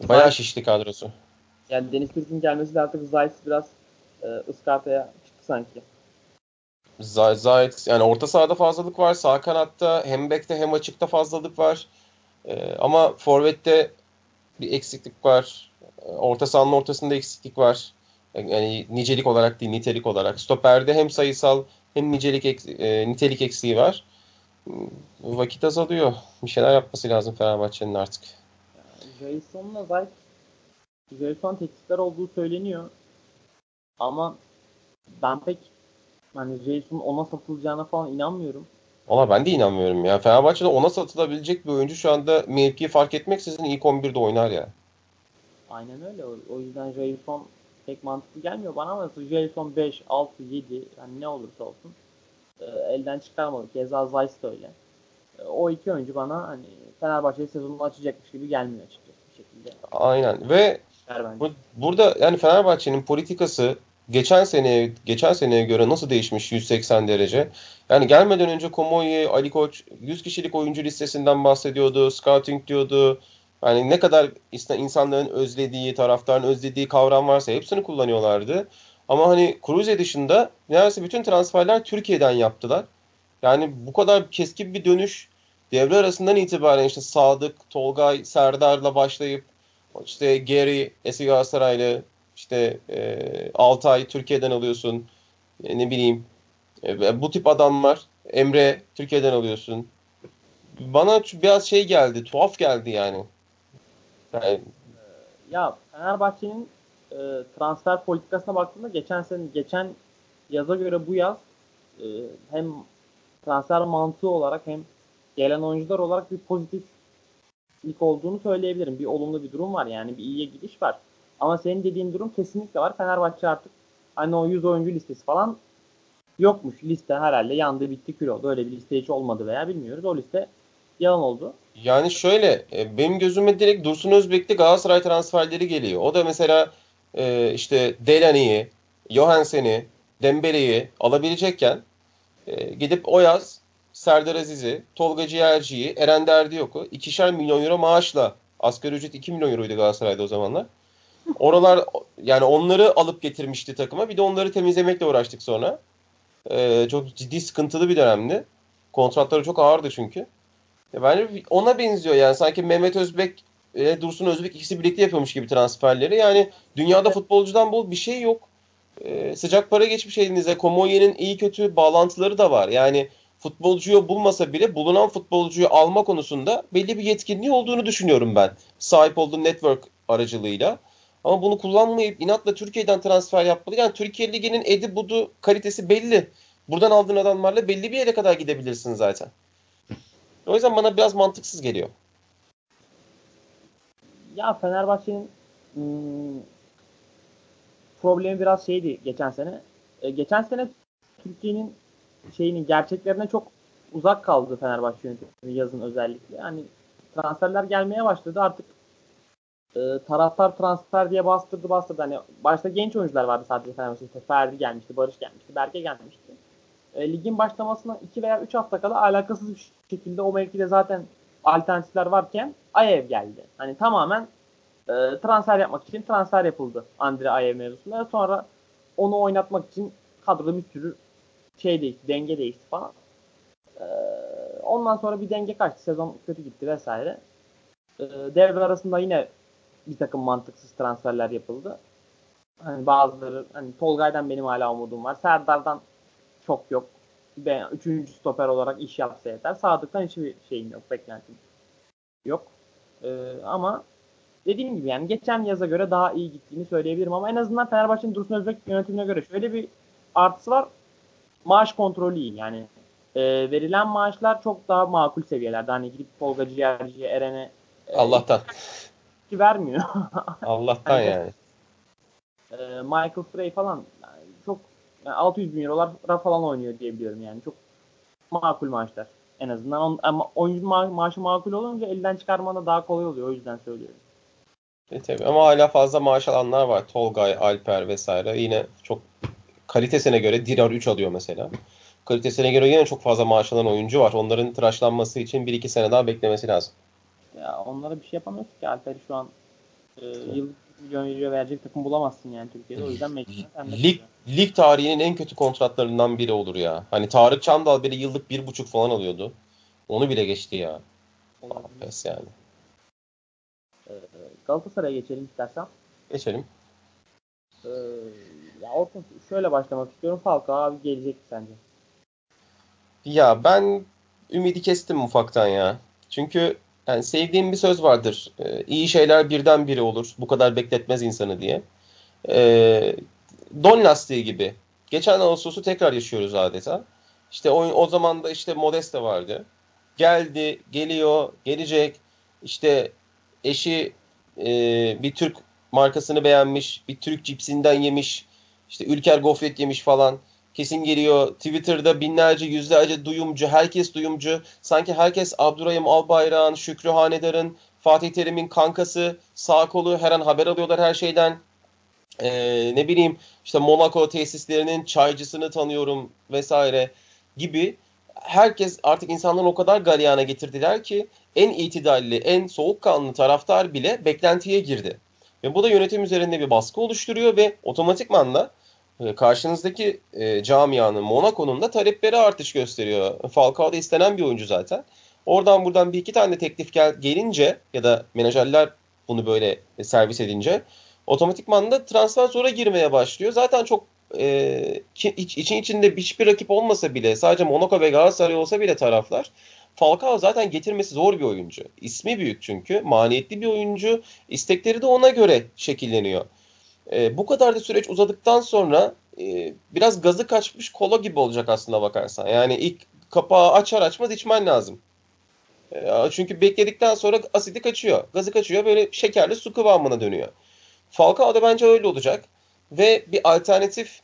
Bayağı şişti kadrosu. Yani Deniz Türk'ün gelmesi de artık Zayt biraz e, ıskartaya çıktı sanki. Zayt yani orta sahada fazlalık var. Sağ kanatta hem bekte hem açıkta fazlalık var. Ee, ama forvette bir eksiklik var. Orta sahanın ortasında eksiklik var. Yani nicelik olarak değil, nitelik olarak. Stoper'de hem sayısal hem nicelik e, nitelik eksiği var. Vakit azalıyor. Bir şeyler yapması lazım Fenerbahçe'nin artık. Jason'la Zayt Jason teklifler olduğu söyleniyor. Ama ben pek hani Jason ona satılacağına falan inanmıyorum. Valla ben de inanmıyorum ya. Fenerbahçe'de ona satılabilecek bir oyuncu şu anda mevkiyi fark etmeksizin ilk 11'de oynar ya. Aynen öyle. O, yüzden Jason pek mantıklı gelmiyor bana ama Jason 5, 6, 7 yani ne olursa olsun e, elden çıkarmadı. Keza Zeiss de öyle. E, o iki oyuncu bana hani Fenerbahçe sezonunu açacakmış gibi gelmiyor açıkçası bir şekilde. Aynen ve bu, burada yani Fenerbahçe'nin politikası geçen seneye geçen seneye göre nasıl değişmiş 180 derece? Yani gelmeden önce Komoyi, Ali Koç 100 kişilik oyuncu listesinden bahsediyordu, scouting diyordu. Yani ne kadar insanların özlediği, taraftarın özlediği kavram varsa hepsini kullanıyorlardı. Ama hani Cruze dışında neredeyse bütün transferler Türkiye'den yaptılar. Yani bu kadar keskin bir dönüş devre arasından itibaren işte Sadık, Tolgay, Serdar'la başlayıp işte Gary, eski Galatasaraylı, işte e, Altay Türkiye'den alıyorsun. E, ne bileyim e, bu tip adamlar. Emre Türkiye'den alıyorsun. Bana biraz şey geldi, tuhaf geldi yani. yani ya Fenerbahçe'nin e, transfer politikasına baktığımda geçen sene geçen yaza göre bu yaz e, hem transfer mantığı olarak hem gelen oyuncular olarak bir pozitiflik olduğunu söyleyebilirim. Bir olumlu bir durum var yani bir iyiye gidiş var. Ama senin dediğin durum kesinlikle var. Fenerbahçe artık hani o 100 oyuncu listesi falan yokmuş. Liste herhalde yandı bitti kül oldu. Öyle bir liste hiç olmadı veya bilmiyoruz. O liste yalan oldu. Yani şöyle e, benim gözüme direkt Dursun Özbek'te Galatasaray transferleri geliyor. O da mesela e, işte Delaney'i, Johansen'i, Dembele'yi alabilecekken e, gidip o yaz Serdar Aziz'i, Tolga Ciğerci'yi, Eren Derdiyok'u ikişer milyon euro maaşla asgari ücret 2 milyon euroydu Galatasaray'da o zamanlar. Oralar yani onları alıp getirmişti takıma. Bir de onları temizlemekle uğraştık sonra. Ee, çok ciddi sıkıntılı bir dönemdi. Kontratları çok ağırdı çünkü. E bence ona benziyor yani. Sanki Mehmet Özbek ve Dursun Özbek ikisi birlikte yapıyormuş gibi transferleri. Yani dünyada futbolcudan bol bir şey yok. Ee, sıcak para geçmiş elinize. Komoye'nin iyi kötü bağlantıları da var. Yani futbolcuyu bulmasa bile bulunan futbolcuyu alma konusunda belli bir yetkinliği olduğunu düşünüyorum ben. Sahip olduğu network aracılığıyla. Ama bunu kullanmayıp inatla Türkiye'den transfer yapmalı. Yani Türkiye Ligi'nin edi budu kalitesi belli. Buradan aldığın adamlarla belli bir yere kadar gidebilirsin zaten. O yüzden bana biraz mantıksız geliyor. Ya Fenerbahçe'nin hmm, problemi biraz şeydi geçen sene. E, geçen sene Türkiye'nin şeyinin gerçeklerine çok uzak kaldı Fenerbahçe yönetimi yazın özellikle. Yani transferler gelmeye başladı. Artık e, taraftar transfer diye bastırdı bastırdı. Hani başta genç oyuncular vardı sadece Fenerbahçe'de. İşte Ferdi gelmişti, Barış gelmişti, Berke gelmişti. E, ligin başlamasına 2 veya 3 hafta kala alakasız bir şekilde o mevkide zaten alternatifler varken Ayev geldi. Hani tamamen e, transfer yapmak için transfer yapıldı Andre Ayev mevzusunda. Sonra onu oynatmak için kadroda bir sürü şey değişti, denge değişti falan. Ee, ondan sonra bir denge kaçtı. Sezon kötü gitti vesaire. Ee, devre arasında yine bir takım mantıksız transferler yapıldı. Hani bazıları hani Tolgay'dan benim hala umudum var. Serdar'dan çok yok. Ben üçüncü stoper olarak iş yapsa yeter. Sadık'tan hiçbir şeyim yok, beklentim yok. Ee, ama dediğim gibi yani geçen yaza göre daha iyi gittiğini söyleyebilirim ama en azından Fenerbahçe'nin Dursun Özbek yönetimine göre şöyle bir artısı var. Maaş kontrolü iyi. Yani e, verilen maaşlar çok daha makul seviyelerde. Hani gidip Tolga Ciğerci'ye, Eren'e e, Allah'tan. vermiyor. Allah'tan yani. yani. E, Michael Frey falan yani çok yani 600 bin eurolar falan oynuyor diyebiliyorum yani. Çok makul maaşlar. En azından on, ama oyuncu ma- maaşı makul olunca elden çıkarmana daha kolay oluyor. O yüzden söylüyorum. E tabii ama hala fazla maaş alanlar var. Tolgay, Alper vesaire. Yine çok kalitesine göre Dirar 3 alıyor mesela. Kalitesine göre yine çok fazla maaş alan oyuncu var. Onların tıraşlanması için 1-2 sene daha beklemesi lazım. Ya onlara bir şey yapamıyorsun ki. Alper'i şu an e, yıllık milyon euro verecek takım bulamazsın yani Türkiye'de. O yüzden mecburen lig, lig tarihinin en kötü kontratlarından biri olur ya. Hani Tarık Çamdal bile yıllık bir buçuk falan alıyordu. Onu bile geçti ya. Pes yani. Ee, Galatasaray'a geçelim istersen. Geçelim. Ee, ya orta şöyle başlamak istiyorum. Falcao abi gelecek sence? Ya ben ümidi kestim ufaktan ya. Çünkü yani sevdiğim bir söz vardır. Ee, iyi şeyler birden biri olur. Bu kadar bekletmez insanı diye. Ee, don lastiği gibi. Geçen Ağustos'u tekrar yaşıyoruz adeta. İşte o, o zaman da işte Modeste vardı. Geldi, geliyor, gelecek. İşte eşi e, bir Türk markasını beğenmiş. Bir Türk cipsinden yemiş. İşte Ülker gofret yemiş falan. Kesin geliyor. Twitter'da binlerce, yüzlerce duyumcu, herkes duyumcu. Sanki herkes Abdurrahim Albayrak'ın, Şükrü Hanedar'ın, Fatih Terim'in kankası, sağ kolu her an haber alıyorlar her şeyden. Ee, ne bileyim işte Monaco tesislerinin çaycısını tanıyorum vesaire gibi. Herkes artık insanların o kadar galyana getirdiler ki en itidalli, en soğukkanlı taraftar bile beklentiye girdi. Ve bu da yönetim üzerinde bir baskı oluşturuyor ve otomatikman da karşınızdaki e, camianın Monaco'nun da talepleri artış gösteriyor. Falcao da istenen bir oyuncu zaten. Oradan buradan bir iki tane teklif gel, gelince ya da menajerler bunu böyle servis edince otomatikman da transfer zora girmeye başlıyor. Zaten çok e, iç, için içinde hiçbir rakip olmasa bile sadece Monaco ve Galatasaray olsa bile taraflar Falcao zaten getirmesi zor bir oyuncu. İsmi büyük çünkü. Maniyetli bir oyuncu. İstekleri de ona göre şekilleniyor. E, bu kadar da süreç uzadıktan sonra e, biraz gazı kaçmış kola gibi olacak aslında bakarsan. Yani ilk kapağı açar açmaz içmen lazım. E, çünkü bekledikten sonra asidi kaçıyor. Gazı kaçıyor böyle şekerli su kıvamına dönüyor. Falcao da bence öyle olacak. Ve bir alternatif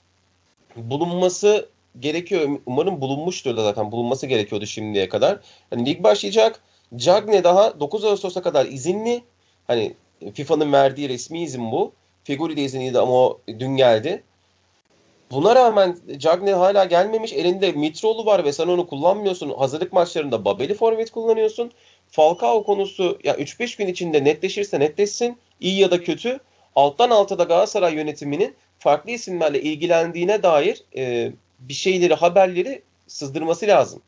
bulunması gerekiyor. Umarım bulunmuştur da zaten. Bulunması gerekiyordu şimdiye kadar. Hani lig başlayacak. Cagne daha 9 Ağustos'a kadar izinli. Hani FIFA'nın verdiği resmi izin bu. Figuri de izinliydi ama o dün geldi. Buna rağmen Cagne hala gelmemiş. Elinde Mitroğlu var ve sen onu kullanmıyorsun. Hazırlık maçlarında Babeli forvet kullanıyorsun. Falcao konusu ya 3-5 gün içinde netleşirse netleşsin. İyi ya da kötü. Alttan alta da Galatasaray yönetiminin farklı isimlerle ilgilendiğine dair e, bir şeyleri, haberleri sızdırması lazım.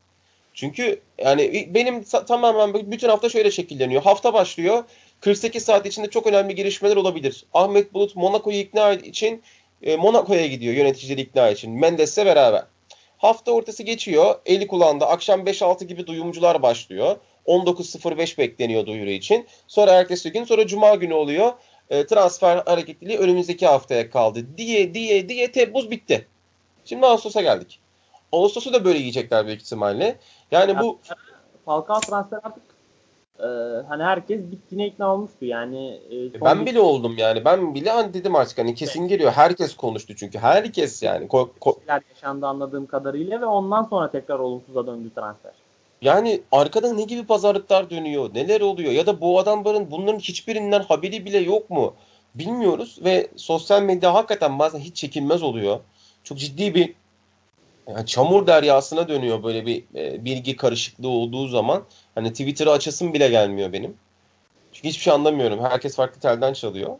Çünkü yani benim tamamen bütün hafta şöyle şekilleniyor. Hafta başlıyor. 48 saat içinde çok önemli gelişmeler olabilir. Ahmet Bulut Monaco'yu ikna için e, Monaco'ya gidiyor yöneticileri ikna için. Mendes'le beraber. Hafta ortası geçiyor. Eli kulağında akşam 5-6 gibi duyumcular başlıyor. 19.05 bekleniyor duyuru için. Sonra ertesi gün sonra cuma günü oluyor. E, transfer hareketliliği önümüzdeki haftaya kaldı diye diye diye Temmuz bitti. Şimdi Ağustos'a geldik. Ağustos'u da böyle yiyecekler büyük ihtimalle. Yani bu Falcao transfer artık e, hani herkes bittiğine ikna olmuştu. Yani e, ben bile oldum yani. Ben bile hani dedim artık hani kesin evet. geliyor. Herkes konuştu çünkü. Herkes yani. Ko- ko- yaşandı anladığım kadarıyla ve ondan sonra tekrar olumsuza döndü transfer. Yani arkada ne gibi pazarlıklar dönüyor? Neler oluyor? Ya da bu adamların bunların hiçbirinden haberi bile yok mu? Bilmiyoruz ve sosyal medya hakikaten bazen hiç çekilmez oluyor. Çok ciddi bir yani çamur deryasına dönüyor böyle bir e, bilgi karışıklığı olduğu zaman. Hani Twitter'ı açasım bile gelmiyor benim. Çünkü hiçbir şey anlamıyorum. Herkes farklı telden çalıyor.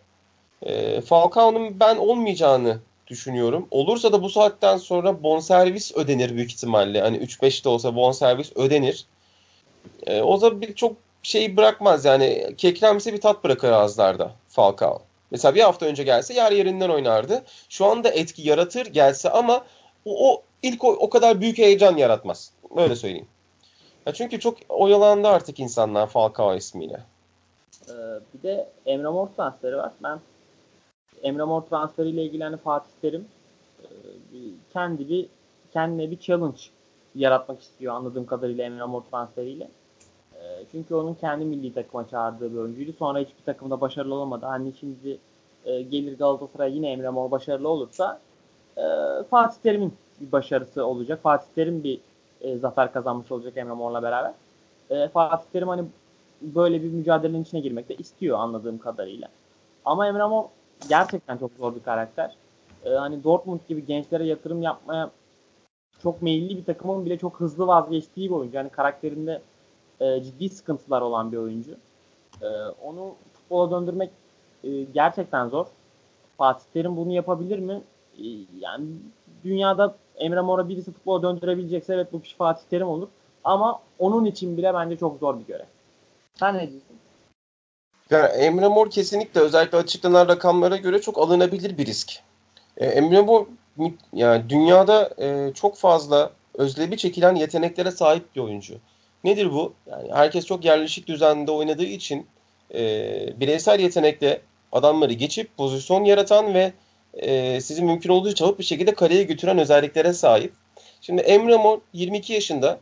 E, Falcao'nun ben olmayacağını düşünüyorum. Olursa da bu saatten sonra bonservis ödenir büyük ihtimalle. Hani 3-5 de olsa bonservis ödenir. E, o da bir çok şey bırakmaz yani kekremsi bir tat bırakır ağızlarda Falcao. Mesela bir hafta önce gelse yer yerinden oynardı. Şu anda etki yaratır gelse ama o, o ilk o, o kadar büyük heyecan yaratmaz. Öyle söyleyeyim. Ya çünkü çok oyalandı artık insanlar Falcao ismiyle. Ee, bir de Emre Mor transferi var. Ben Emre Mor transferiyle ilgili hani Fatih Terim e, kendi bir kendine bir challenge yaratmak istiyor anladığım kadarıyla Emre Mor transferiyle. E, çünkü onun kendi milli takıma çağırdığı bir oyuncuydu. Sonra hiçbir takımda başarılı olamadı. Hani şimdi e, gelir Galatasaray yine Emre Mor başarılı olursa Fatih Terim'in bir başarısı olacak. Fatih Terim bir zafer kazanmış olacak Emre Mor'la beraber. Fatih Terim hani böyle bir mücadelenin içine girmek de istiyor anladığım kadarıyla. Ama Emre Mor gerçekten çok zor bir karakter. Ee, hani Dortmund gibi gençlere yatırım yapmaya çok meyilli bir takımın bile çok hızlı vazgeçtiği bir oyuncu. Yani karakterinde e, ciddi sıkıntılar olan bir oyuncu. E, onu futbola döndürmek e, gerçekten zor. Fatih Terim bunu yapabilir mi? E, yani dünyada Emre Mor'a birisi futbola döndürebilecekse evet bu kişi Fatih Terim olur. Ama onun için bile bence çok zor bir görev. Sen ne diyorsun? Yani Emre Mor kesinlikle özellikle açıklanan rakamlara göre çok alınabilir bir risk. E, Emre Mor yani dünyada e, çok fazla özlevi çekilen yeteneklere sahip bir oyuncu. Nedir bu? Yani herkes çok yerleşik düzende oynadığı için e, bireysel yetenekle adamları geçip pozisyon yaratan ve e, sizi mümkün olduğu çabuk bir şekilde kaleye götüren özelliklere sahip. Şimdi Emre Mor 22 yaşında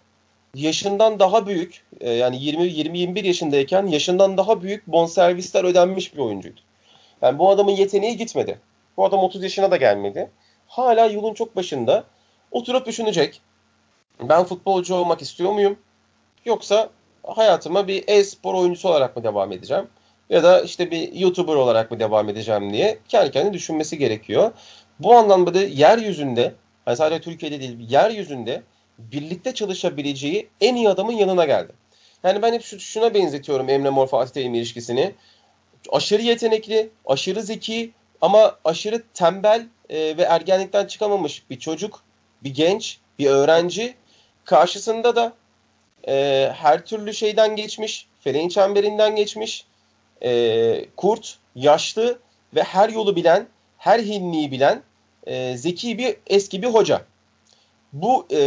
yaşından daha büyük e, yani 20-21 yaşındayken yaşından daha büyük bonservisler ödenmiş bir oyuncuydu. Yani bu adamın yeteneği gitmedi. Bu adam 30 yaşına da gelmedi. Hala yolun çok başında oturup düşünecek. Ben futbolcu olmak istiyor muyum? Yoksa hayatıma bir e-spor oyuncusu olarak mı devam edeceğim? Ya da işte bir YouTuber olarak mı devam edeceğim diye kendi kendine düşünmesi gerekiyor. Bu anlamda da yeryüzünde, hani sadece Türkiye'de değil, yeryüzünde birlikte çalışabileceği en iyi adamın yanına geldi. Yani ben hep şuna benzetiyorum Emre Mor Fatih Terim ilişkisini. Aşırı yetenekli, aşırı zeki ama aşırı tembel e, ve ergenlikten çıkamamış bir çocuk, bir genç, bir öğrenci. Karşısında da e, her türlü şeyden geçmiş, feleğin çemberinden geçmiş, e, kurt, yaşlı ve her yolu bilen, her hinliği bilen e, zeki bir eski bir hoca bu e,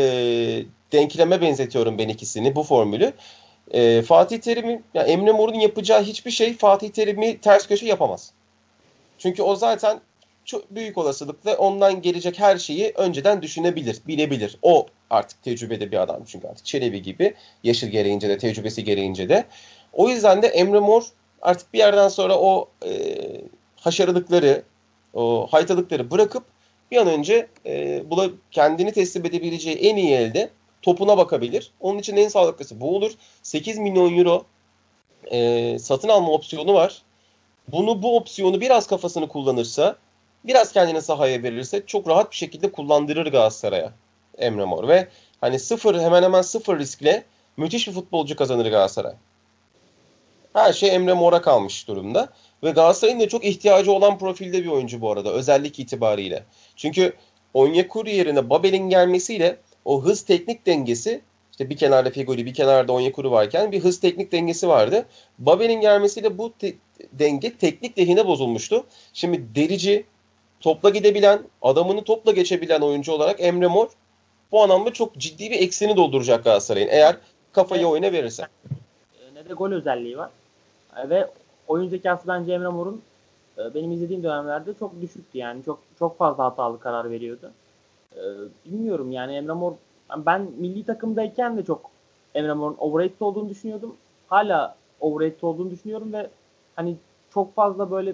denkleme benzetiyorum ben ikisini, bu formülü. E, Fatih Terim'in, yani Emre Mor'un yapacağı hiçbir şey Fatih Terim'i ters köşe yapamaz. Çünkü o zaten çok büyük olasılıkla ondan gelecek her şeyi önceden düşünebilir, bilebilir. O artık tecrübede bir adam çünkü artık Çelebi gibi yaşı gereğince de tecrübesi gereğince de. O yüzden de Emre Mor artık bir yerden sonra o e, haşarılıkları, o haytalıkları bırakıp bir an önce e, bula, kendini teslim edebileceği en iyi elde topuna bakabilir. Onun için en sağlıklısı bu olur. 8 milyon euro e, satın alma opsiyonu var. Bunu bu opsiyonu biraz kafasını kullanırsa, biraz kendini sahaya verirse çok rahat bir şekilde kullandırır Galatasaray'a Emre Mor ve hani sıfır hemen hemen sıfır riskle müthiş bir futbolcu kazanır Galatasaray. Her şey Emre Mor'a kalmış durumda. Ve Galatasaray'ın da çok ihtiyacı olan profilde bir oyuncu bu arada özellik itibariyle. Çünkü Onyekuru yerine Babel'in gelmesiyle o hız teknik dengesi işte bir kenarda Fegoli bir kenarda Onyekuru varken bir hız teknik dengesi vardı. Babel'in gelmesiyle bu te- denge teknik lehine bozulmuştu. Şimdi derici, topla gidebilen, adamını topla geçebilen oyuncu olarak Emre Mor bu anlamda çok ciddi bir eksini dolduracak Galatasaray'ın eğer kafayı oyuna verirse. Ne de gol özelliği var. Ve oyun zekası bence Emre Mor'un e, benim izlediğim dönemlerde çok düşüktü yani. Çok çok fazla hatalı karar veriyordu. E, bilmiyorum yani Emre Mor ben milli takımdayken de çok Emre Mor'un overrated olduğunu düşünüyordum. Hala overrated olduğunu düşünüyorum ve hani çok fazla böyle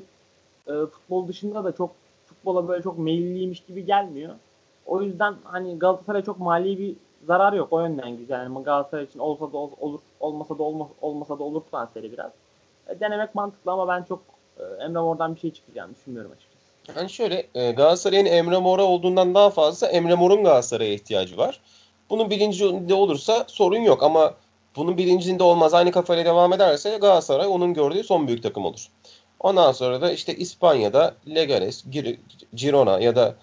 e, futbol dışında da çok futbola böyle çok meyilliymiş gibi gelmiyor. O yüzden hani Galatasaray çok mali bir zarar yok. O yönden güzel. Yani Galatasaray için olsa da olur, olmasa da olmaz, olmasa da olur transferi biraz. Denemek mantıklı ama ben çok e, Emre Mor'dan bir şey çıkacağını düşünmüyorum açıkçası. Yani şöyle e, Galatasaray'ın Emre Mor'a olduğundan daha fazla Emre Mor'un Galatasaray'a ihtiyacı var. Bunun bilincinde olursa sorun yok ama bunun bilincinde olmaz aynı kafayla devam ederse Galatasaray onun gördüğü son büyük takım olur. Ondan sonra da işte İspanya'da Leganes, Girona ya da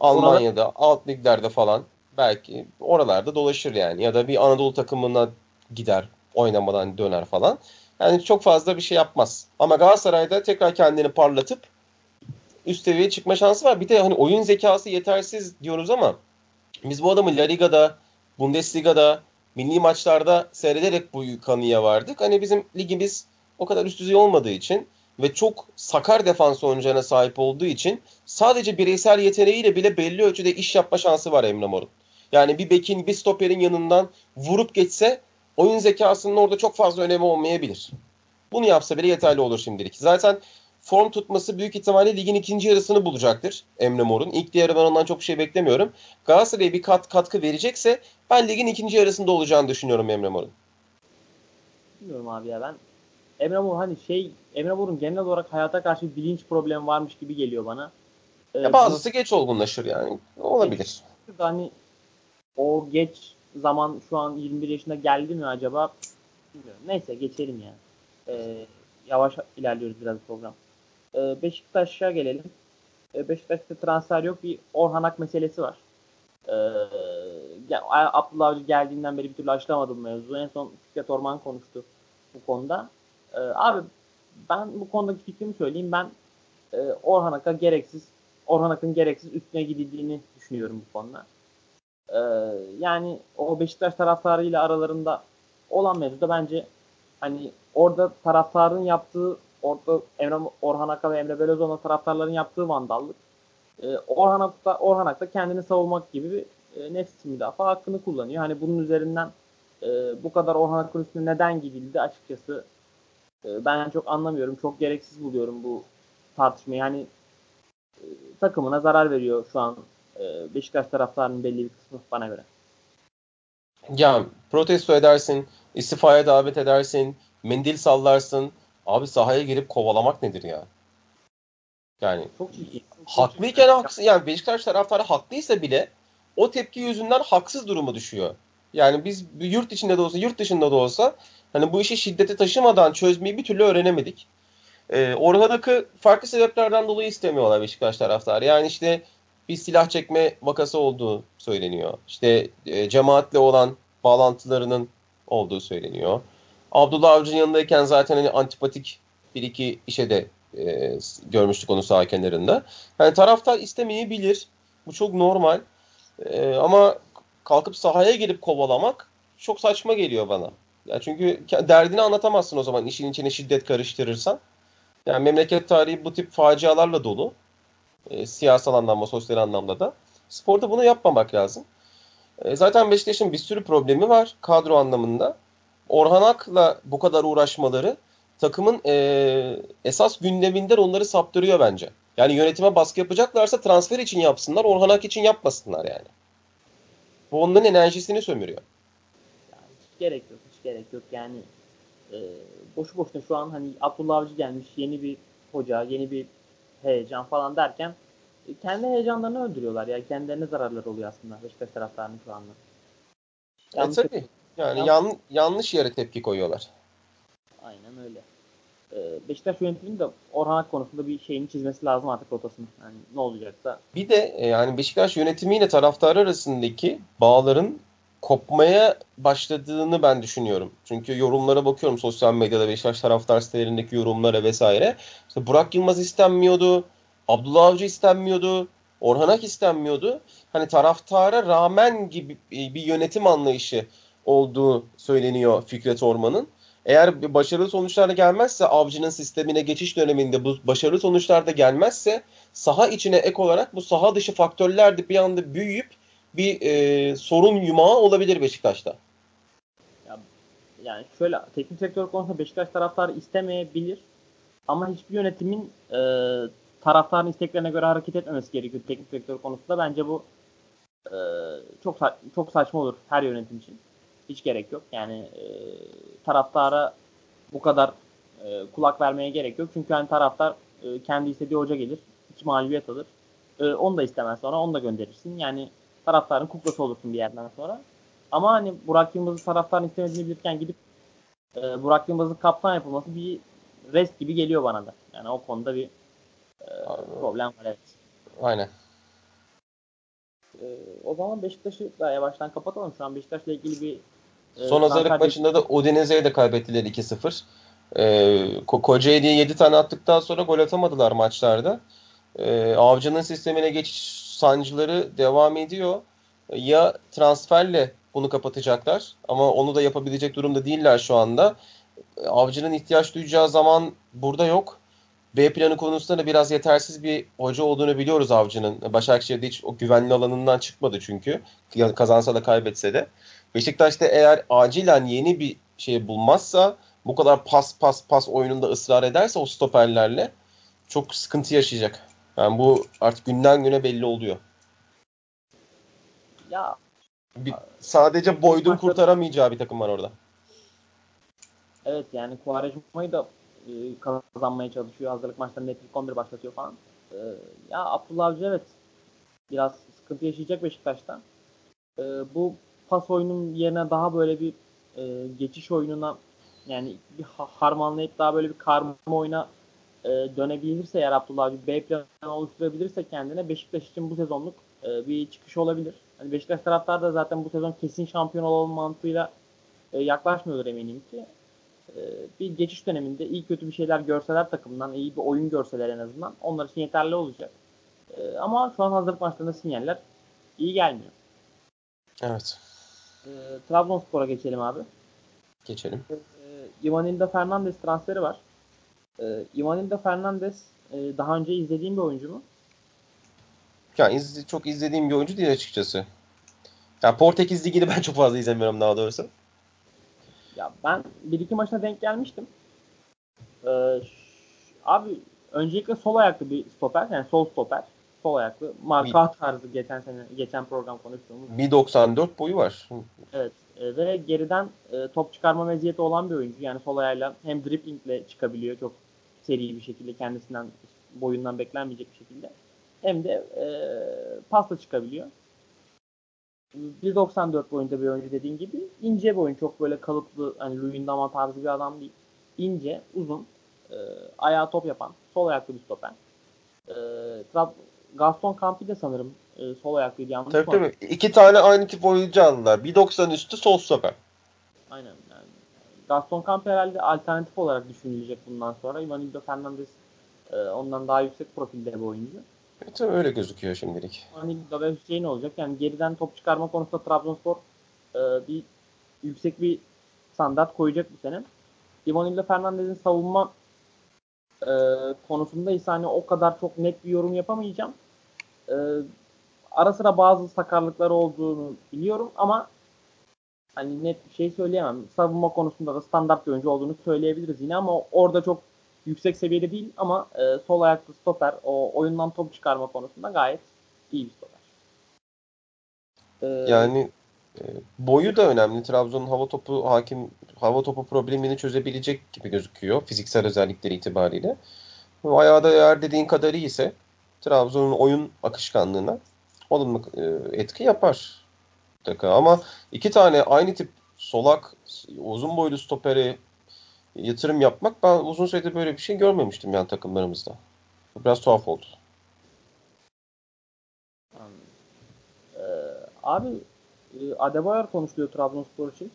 Almanya'da, alt liglerde falan belki oralarda dolaşır yani. Ya da bir Anadolu takımına gider oynamadan döner falan. Yani çok fazla bir şey yapmaz. Ama Galatasaray'da tekrar kendini parlatıp üst seviyeye çıkma şansı var. Bir de hani oyun zekası yetersiz diyoruz ama biz bu adamı La Liga'da, Bundesliga'da, milli maçlarda seyrederek bu kanıya vardık. Hani bizim ligimiz o kadar üst düzey olmadığı için ve çok sakar defans oyuncularına sahip olduğu için sadece bireysel yeteneğiyle bile belli ölçüde iş yapma şansı var Emre Mor'un. Yani bir bekin, bir stoperin yanından vurup geçse oyun zekasının orada çok fazla önemi olmayabilir. Bunu yapsa bile yeterli olur şimdilik. Zaten form tutması büyük ihtimalle ligin ikinci yarısını bulacaktır Emre Mor'un. İlk yarı ben ondan çok şey beklemiyorum. Galatasaray'a bir kat, katkı verecekse ben ligin ikinci yarısında olacağını düşünüyorum Emre Mor'un. Bilmiyorum abi ya ben Emre Mor hani şey Emre Mor'un genel olarak hayata karşı bir bilinç problemi varmış gibi geliyor bana. Ee, ya bazısı bu, geç olgunlaşır yani. Olabilir. Hani o geç zaman şu an 21 yaşında geldi mi acaba? Bilmiyorum. Neyse geçelim yani. Ee, yavaş ilerliyoruz biraz program. Ee, Beşiktaş'a gelelim. Ee, Beşiktaş'ta transfer yok. Bir Orhan Ak meselesi var. Ee, Abdullah Avcı geldiğinden beri bir türlü açlamadı bu mevzu. En son Fikret Orman konuştu bu konuda. Ee, abi ben bu konudaki fikrimi söyleyeyim. Ben e, Orhan Ak'a gereksiz Orhan Ak'ın gereksiz üstüne gidildiğini düşünüyorum bu konuda. Ee, yani o Beşiktaş taraftarıyla aralarında olan mevzuda bence hani orada taraftarın yaptığı orada Emre Orhan Ak'a ve Emre Belözoğlu'na taraftarların yaptığı vandallık e, Orhan Ak'ta Orhan Ak'ta kendini savunmak gibi bir e, nefs müdafaa hakkını kullanıyor. Hani bunun üzerinden e, bu kadar Orhan Ak'ın üstüne neden gidildi açıkçası e, ben çok anlamıyorum. Çok gereksiz buluyorum bu tartışmayı. Yani e, takımına zarar veriyor şu an e, Beşiktaş taraftarının belli bir kısmı bana göre. Ya protesto edersin, istifaya davet edersin, mendil sallarsın. Abi sahaya girip kovalamak nedir ya? Yani çok ciddi. Haklıyken haksız yani Beşiktaş taraftarı haklıysa bile o tepki yüzünden haksız duruma düşüyor. Yani biz yurt içinde de olsa yurt dışında da olsa hani bu işi şiddete taşımadan çözmeyi bir türlü öğrenemedik. Ee, Orhan Ak'ı farklı sebeplerden dolayı istemiyorlar Beşiktaş taraftarı. Yani işte bir silah çekme vakası olduğu söyleniyor. İşte e, cemaatle olan bağlantılarının olduğu söyleniyor. Abdullah Avcı'nın yanındayken zaten hani antipatik bir iki işe de e, görmüştük onu sağ kenarında. Yani taraftar istemeyebilir. Bu çok normal. E, ama kalkıp sahaya girip kovalamak çok saçma geliyor bana. Ya çünkü derdini anlatamazsın o zaman işin içine şiddet karıştırırsan. Yani memleket tarihi bu tip facialarla dolu. E, siyasal anlamda, sosyal anlamda da. Sporda bunu yapmamak lazım. E, zaten Beşiktaş'ın bir sürü problemi var kadro anlamında. Orhan Ak'la bu kadar uğraşmaları takımın e, esas gündeminden onları saptırıyor bence. Yani yönetime baskı yapacaklarsa transfer için yapsınlar, Orhan Ak için yapmasınlar yani. Bu onların enerjisini sömürüyor. Yani hiç gerek yok, hiç gerek yok. Yani e, boşu boşuna şu an hani Abdullah Avcı gelmiş, yeni bir hoca, yeni bir heyecan falan derken e, kendi heyecanlarını öldürüyorlar. Yani kendilerine zararlar oluyor aslında Beşiktaş taraftarının şu anda. E, yanlış e tabii. Yani yan, yanlış yere tepki koyuyorlar. Aynen öyle. Ee, Beşiktaş yönetiminin de Orhan Ak konusunda bir şeyini çizmesi lazım artık rotasını. Yani ne olacaksa. Bir de e, yani Beşiktaş yönetimiyle taraftarı arasındaki bağların kopmaya başladığını ben düşünüyorum. Çünkü yorumlara bakıyorum sosyal medyada Beşiktaş taraftar sitelerindeki yorumlara vesaire. İşte Burak Yılmaz istenmiyordu. Abdullah Avcı istenmiyordu. Orhan Ak istenmiyordu. Hani taraftara rağmen gibi bir yönetim anlayışı olduğu söyleniyor Fikret Orman'ın. Eğer başarılı sonuçlar gelmezse avcının sistemine geçiş döneminde bu başarılı sonuçlar da gelmezse saha içine ek olarak bu saha dışı faktörler de bir anda büyüyüp bir e, sorun yumağı olabilir Beşiktaş'ta. Ya, yani şöyle teknik sektör konusunda Beşiktaş taraftarı istemeyebilir ama hiçbir yönetimin e, taraftarın isteklerine göre hareket etmemesi gerekiyor teknik sektör konusunda. Bence bu e, çok çok saçma olur her yönetim için. Hiç gerek yok. Yani e, taraftara bu kadar e, kulak vermeye gerek yok. Çünkü hani taraftar e, kendi istediği hoca gelir. iki mağlubiyet alır. E, onu da istemez sonra onu da gönderirsin. Yani taraftarın kuklası olursun bir yerden sonra. Ama hani Burak Yılmaz'ı taraftarın istemediğini bilirken gidip e, Burak Yılmaz'ın kaptan yapılması bir rest gibi geliyor bana da. Yani o konuda bir e, problem var evet. Aynen. E, o zaman Beşiktaş'ı da yavaştan kapatalım. Şu an Beşiktaş'la ilgili bir e, Son hazırlık maçında da Udinese'ye de kaybettiler 2-0. E, Kocaeli'ye 7 tane attıktan sonra gol atamadılar maçlarda. E, Avcı'nın sistemine geçiş sancıları devam ediyor. Ya transferle bunu kapatacaklar ama onu da yapabilecek durumda değiller şu anda. Avcı'nın ihtiyaç duyacağı zaman burada yok. B planı konusunda da biraz yetersiz bir hoca olduğunu biliyoruz Avcı'nın. Başakşehir'de hiç o güvenli alanından çıkmadı çünkü. Kazansa da kaybetse de. Beşiktaş'ta eğer acilen yeni bir şey bulmazsa bu kadar pas pas pas oyununda ısrar ederse o stoperlerle çok sıkıntı yaşayacak. Yani bu artık günden güne belli oluyor. Ya bir, sadece Boyd'un kurtaramayacağı bir takım var orada. Evet yani Kuvarejma'yı da e, kazanmaya çalışıyor. Hazırlık maçlarında net 11 başlatıyor falan. E, ya Abdullah Avcı evet biraz sıkıntı yaşayacak Beşiktaş'ta. E, bu pas oyunun yerine daha böyle bir e, geçiş oyununa yani bir harmanlayıp daha böyle bir karma oyuna e, dönebilirse eğer Abdullah Avcı B planı oluşturabilirse kendine Beşiktaş için bu sezonluk e, bir çıkış olabilir. Hani Beşiktaş taraftar da zaten bu sezon kesin şampiyon olalım mantığıyla e, yaklaşmıyordur eminim ki. E, bir geçiş döneminde iyi kötü bir şeyler görseler takımdan, iyi bir oyun görseler en azından onlar için yeterli olacak. E, ama şu an hazırlık maçlarında sinyaller iyi gelmiyor. Evet. E, Trabzonspor'a geçelim abi. Geçelim. E, Ivanildo Fernandez transferi var. E, Ivanildo Fernandez e, daha önce izlediğim bir oyuncu mu? Yani iz, çok izlediğim bir oyuncu değil açıkçası. Yani Portekiz Ligi'ni ben çok fazla izlemiyorum daha doğrusu. Ya ben bir iki maçına denk gelmiştim. Ee, abi öncelikle sol ayaklı bir stoper yani sol stoper. Sol ayaklı. Marka tarzı geçen sene geçen program konuştuğumuz. 1.94 boyu var. Evet. E, ve geriden e, top çıkarma meziyeti olan bir oyuncu. Yani sol ayağıyla hem driplingle çıkabiliyor çok seri bir şekilde kendisinden boyundan beklenmeyecek bir şekilde. Hem de e, pasla çıkabiliyor. 1.94 boyunda bir oyuncu dediğin gibi. ince bir oyun. Çok böyle kalıplı hani Luyendama tarzı bir adam değil. İnce, uzun, e, ayağı top yapan, sol ayaklı bir stoper. E, Gaston Campi de sanırım e, sol ayaklıydı yanlış tabii, mı? Tabii İki tane aynı tip oyuncu aldılar. 1.90 üstü sol stoper. Aynen. Gaston Campi herhalde alternatif olarak düşünülecek bundan sonra. Ivanildo Fernandez e, ondan daha yüksek profilde bir oyuncu. Evet, öyle gözüküyor şimdilik. Ivanildo ve Hüseyin olacak. Yani geriden top çıkarma konusunda Trabzonspor e, bir yüksek bir standart koyacak bu sene. Ivanildo Fernandez'in savunma e, konusunda ise hani o kadar çok net bir yorum yapamayacağım. E, ara sıra bazı sakarlıkları olduğunu biliyorum ama hani net bir şey söyleyemem. Savunma konusunda da standart bir oyuncu olduğunu söyleyebiliriz yine ama orada çok yüksek seviyede değil ama e, sol ayaklı stoper o oyundan top çıkarma konusunda gayet iyi bir stoper. Ee, yani e, boyu da önemli. Trabzon'un hava topu hakim hava topu problemini çözebilecek gibi gözüküyor fiziksel özellikleri itibariyle. Ayağı da eğer dediğin kadar iyi ise Trabzon'un oyun akışkanlığına olumlu e, etki yapar. Ama iki tane aynı tip solak uzun boylu stopere yatırım yapmak ben uzun süredir böyle bir şey görmemiştim yani takımlarımızda. Biraz tuhaf oldu. Ee, abi e, Adebayor konuşuluyor Trabzonspor için.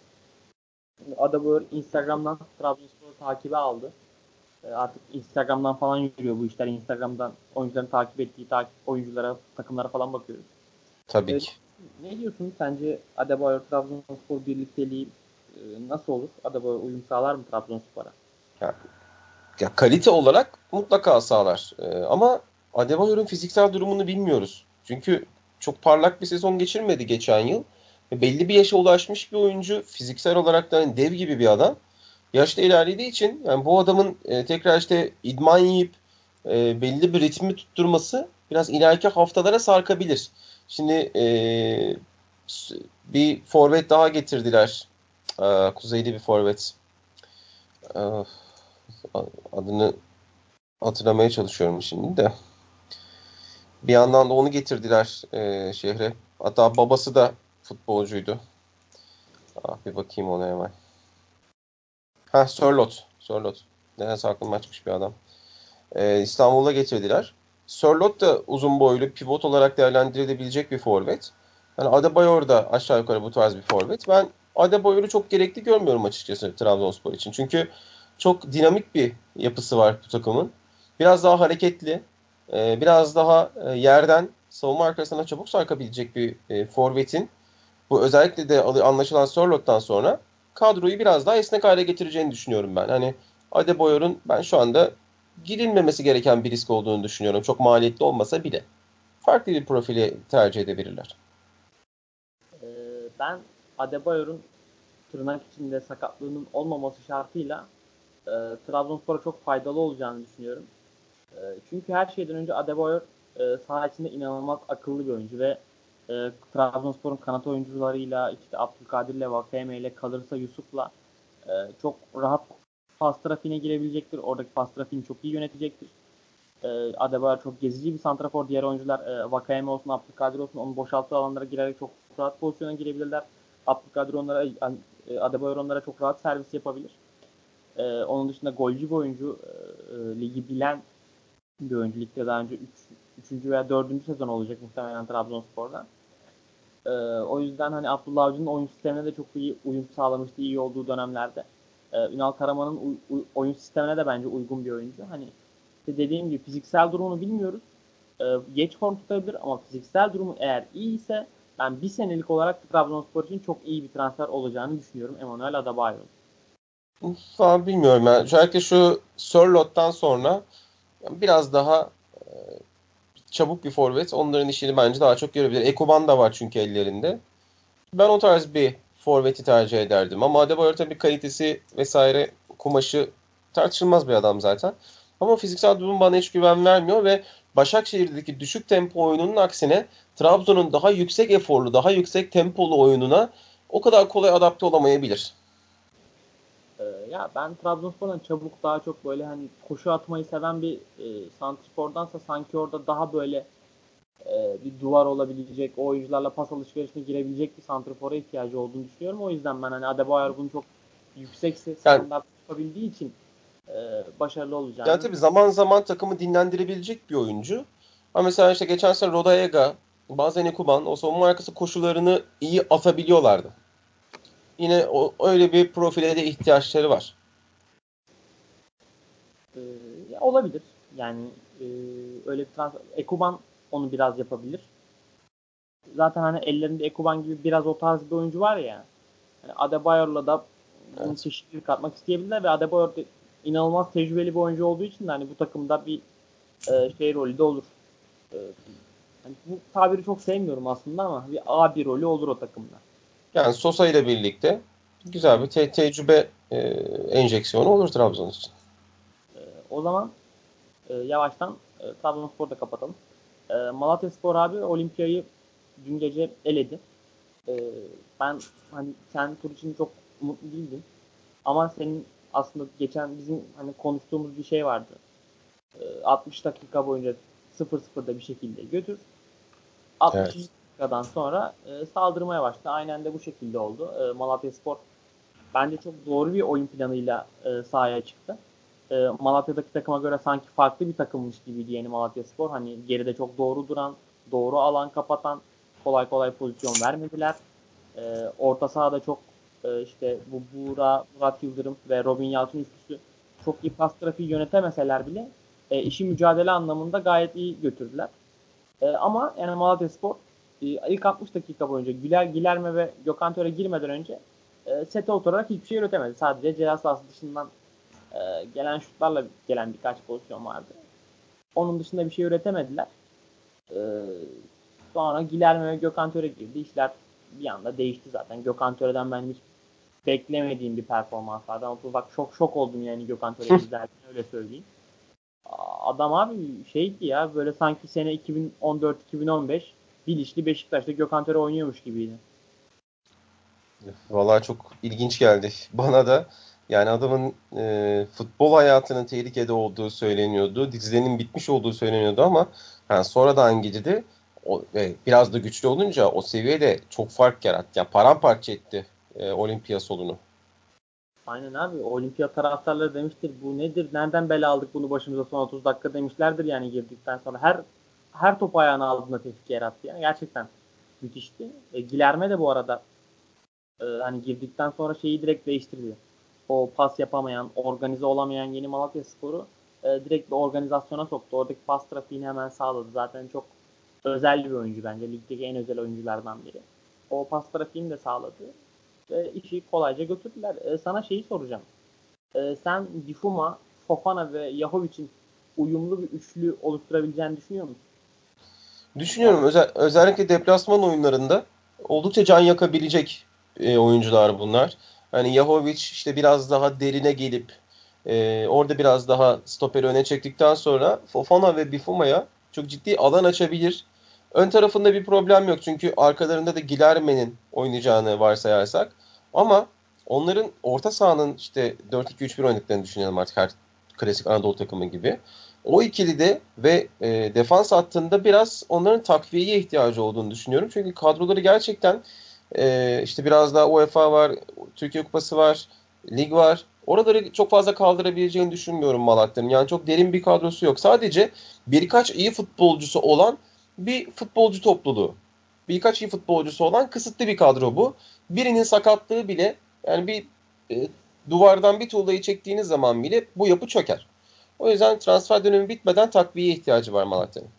Adebayor Instagram'dan Trabzonspor'u takibe aldı. E, artık Instagram'dan falan yürüyor bu işler. Instagram'dan oyuncuların takip ettiği takip oyunculara, takımlara falan bakıyoruz. Tabii e, ki. Ne diyorsun? Sence Adebayor Trabzonspor birlikteliği e, nasıl olur? Adebayor uyum sağlar mı Trabzonspor'a? Ya, ya kalite olarak mutlaka sağlar. Ee, ama Adebayor'un fiziksel durumunu bilmiyoruz. Çünkü çok parlak bir sezon geçirmedi geçen yıl. Belli bir yaşa ulaşmış bir oyuncu. Fiziksel olarak da hani dev gibi bir adam. Yaşta ilerlediği için yani bu adamın e, tekrar işte idman yiyip e, belli bir ritmi tutturması biraz ileriki haftalara sarkabilir. Şimdi e, bir forvet daha getirdiler. E, kuzeyli bir forvet. E, adını hatırlamaya çalışıyorum şimdi de. Bir yandan da onu getirdiler e, şehre. Hatta babası da futbolcuydu. Ah, bir bakayım ona hemen. Ha Sörlot. Sörlot. Nedense aklıma açmış bir adam. E, İstanbul'a getirdiler. Sörlot da uzun boylu pivot olarak değerlendirilebilecek bir forvet. Yani Adebayor da aşağı yukarı bu tarz bir forvet. Ben Adebayor'u çok gerekli görmüyorum açıkçası Trabzonspor için. Çünkü çok dinamik bir yapısı var bu takımın. Biraz daha hareketli, e, biraz daha e, yerden savunma arkasına çabuk sarkabilecek bir e, forvetin bu özellikle de anlaşılan Sörlot'tan sonra kadroyu biraz daha esnek hale getireceğini düşünüyorum ben. Hani Adebayor'un ben şu anda girilmemesi gereken bir risk olduğunu düşünüyorum. Çok maliyetli olmasa bile. Farklı bir profili tercih edebilirler. Ee, ben Adebayor'un tırnak içinde sakatlığının olmaması şartıyla e, Trabzonspor'a çok faydalı olacağını düşünüyorum. E, çünkü her şeyden önce Adebayor e, saha içinde inanılmaz akıllı bir oyuncu ve e, Trabzonspor'un kanat oyuncularıyla işte Abdülkadir'le Vakeme ile kalırsa Yusuf'la e, çok rahat pas trafiğine girebilecektir. Oradaki pas trafiğini çok iyi yönetecektir. E, Adebayor çok gezici bir santrafor. Diğer oyuncular e, Vakayeme olsun, Abdülkadir olsun onun boşalttığı alanlara girerek çok rahat pozisyona girebilirler. Abdülkadir onlara, e, Adebayor onlara çok rahat servis yapabilir. E, onun dışında golcü bir oyuncu. E, e ligi bilen bir oyuncu. Ligde daha önce 3. Üç, veya 4. sezon olacak muhtemelen Trabzonspor'da. E, o yüzden hani Abdullah Avcı'nın oyun sistemine de çok iyi uyum sağlamıştı iyi olduğu dönemlerde. E, Ünal Karaman'ın oyun sistemine de bence uygun bir oyuncu. Hani işte dediğim gibi fiziksel durumunu bilmiyoruz. E, geç form tutabilir ama fiziksel durumu eğer iyi ise ben bir senelik olarak Trabzonspor için çok iyi bir transfer olacağını düşünüyorum Emanuel Adebayo'nun. Falan bilmiyorum yani. Özellikle şu Sörlot'tan sonra biraz daha e, çabuk bir forvet. Onların işini bence daha çok görebilir. Ekuban da var çünkü ellerinde. Ben o tarz bir forveti tercih ederdim. Ama Adebayor tabii kalitesi vesaire kumaşı tartışılmaz bir adam zaten. Ama fiziksel durum bana hiç güven vermiyor ve Başakşehir'deki düşük tempo oyununun aksine Trabzon'un daha yüksek eforlu, daha yüksek tempolu oyununa o kadar kolay adapte olamayabilir. Ee, ya ben Trabzonspor'dan çabuk daha çok böyle hani koşu atmayı seven bir e, santrfordansa sanki orada daha böyle e, bir duvar olabilecek, o oyuncularla pas alışverişine girebilecek bir santrfora ihtiyacı olduğunu düşünüyorum. O yüzden ben hani Adebayor bunu çok yüksek standart yapabildiği için e, başarılı olacağını. Yani tabii zaman zaman takımı dinlendirebilecek bir oyuncu. Ama mesela işte geçen sene Rodaega, bazen Ekuban o savunma arkası koşularını iyi atabiliyorlardı. Yine o, öyle bir profile de ihtiyaçları var. Ee, olabilir. Yani e, öyle bir transfer. Ekuban onu biraz yapabilir. Zaten hani ellerinde Ekuban gibi biraz o tarz bir oyuncu var ya. Yani Adebayor'la da evet. çeşitlilik katmak isteyebilirler ve Adebayor de inanılmaz tecrübeli bir oyuncu olduğu için de hani bu takımda bir e, şey rolü de olur. E, yani bu tabiri çok sevmiyorum aslında ama bir A bir rolü olur o takımda. Yani Sosa ile birlikte güzel bir te- tecrübe e, enjeksiyonu olur Trabzon için. E, o zaman e, yavaştan e, Trabzonspor'u da kapatalım. E, Malatya Spor abi Olimpiyayı dün gece eledi. E, ben hani sen tur için çok mutlu değildim. Ama senin aslında geçen bizim hani konuştuğumuz bir şey vardı. E, 60 dakika boyunca 0-0'da bir şekilde götür. 60 evet. dakikadan sonra e, saldırmaya başladı. Aynen de bu şekilde oldu. E, Malatya Spor bence çok doğru bir oyun planıyla e, sahaya çıktı e, Malatya'daki takıma göre sanki farklı bir takımmış gibiydi yeni Malatya Spor. Hani geride çok doğru duran, doğru alan kapatan, kolay kolay pozisyon vermediler. E, orta sahada çok e, işte bu Buğra, Murat Yıldırım ve Robin Yalçın üçlüsü çok iyi pas trafiği yönetemeseler bile e, işi mücadele anlamında gayet iyi götürdüler. E, ama yani Malatya Spor e, ilk 60 dakika boyunca Güler, Gilerme ve Gökhan Töre girmeden önce e, sete oturarak hiçbir şey üretemedi. Sadece ceza sahası dışından e, gelen şutlarla gelen birkaç pozisyon vardı. Onun dışında bir şey üretemediler. E, sonra Gilerme ve Gökhan Töre girdi. İşler bir anda değişti zaten. Gökhan Töre'den ben hiç beklemediğim bir performans vardı. Ama bak şok şok oldum yani Gökhan Töre'yi izlerken öyle söyleyeyim. Adam abi şeydi ya böyle sanki sene 2014-2015 Bilişli Beşiktaş'ta Gökhan Töre oynuyormuş gibiydi. Vallahi çok ilginç geldi bana da. Yani adamın e, futbol hayatının tehlikede olduğu söyleniyordu. Dizlerinin bitmiş olduğu söyleniyordu ama yani sonradan gidildi. O, e, biraz da güçlü olunca o seviyede çok fark yarattı. Yani paramparça etti e, olimpiya solunu. Aynen abi. Olimpiyat taraftarları demiştir bu nedir? Nereden bela aldık bunu başımıza son 30 dakika demişlerdir yani girdikten sonra. Her her top ayağına aldığında tehlike yarattı. Yani gerçekten müthişti. E, Gilerme de bu arada e, hani girdikten sonra şeyi direkt değiştirdi. O pas yapamayan, organize olamayan yeni Malatya Sporu e, direkt bir organizasyona soktu. Oradaki pas trafiğini hemen sağladı. Zaten çok özel bir oyuncu bence. Ligdeki en özel oyunculardan biri. O pas trafiğini de sağladı. Ve işi kolayca götürdüler. E, sana şeyi soracağım. E, sen Difuma, Fofana ve Yahovic'in uyumlu bir üçlü oluşturabileceğini düşünüyor musun? Düşünüyorum. Özel, özellikle deplasman oyunlarında oldukça can yakabilecek e, oyuncular bunlar. Hani Yahovic işte biraz daha derine gelip e, orada biraz daha stoperi öne çektikten sonra Fofana ve Bifuma'ya çok ciddi alan açabilir. Ön tarafında bir problem yok çünkü arkalarında da Gilerme'nin oynayacağını varsayarsak. Ama onların orta sahanın işte 4-2-3-1 oynadıklarını düşünelim artık her klasik Anadolu takımı gibi. O ikili de ve e, defans hattında biraz onların takviyeye ihtiyacı olduğunu düşünüyorum. Çünkü kadroları gerçekten e, işte biraz daha UEFA var, Türkiye Kupası var, lig var. Oraları çok fazla kaldırabileceğini düşünmüyorum Malatya'nın. Yani çok derin bir kadrosu yok. Sadece birkaç iyi futbolcusu olan bir futbolcu topluluğu. Birkaç iyi futbolcusu olan kısıtlı bir kadro bu. Birinin sakatlığı bile yani bir e, duvardan bir tuğlayı çektiğiniz zaman bile bu yapı çöker. O yüzden transfer dönemi bitmeden takviye ihtiyacı var Malatya'nın.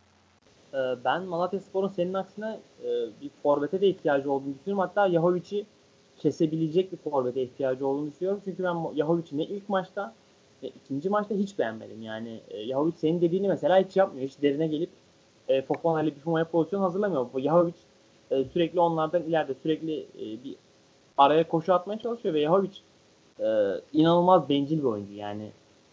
Ee, ben Malatya Spor'un senin aksine e, bir forvete de ihtiyacı olduğunu düşünüyorum. Hatta Yahovic'i kesebilecek bir forvete ihtiyacı olduğunu düşünüyorum. Çünkü ben Yahovic'i ne ilk maçta ne ikinci maçta hiç beğenmedim. Yani e, Yahovic senin dediğini mesela hiç yapmıyor. Hiç derine gelip e, Fofana ile Bifuma'ya pozisyon hazırlamıyor. Yahovic e, sürekli onlardan ileride sürekli e, bir araya koşu atmaya çalışıyor ve Yahovic inanılmaz bencil bir oyuncu. Yani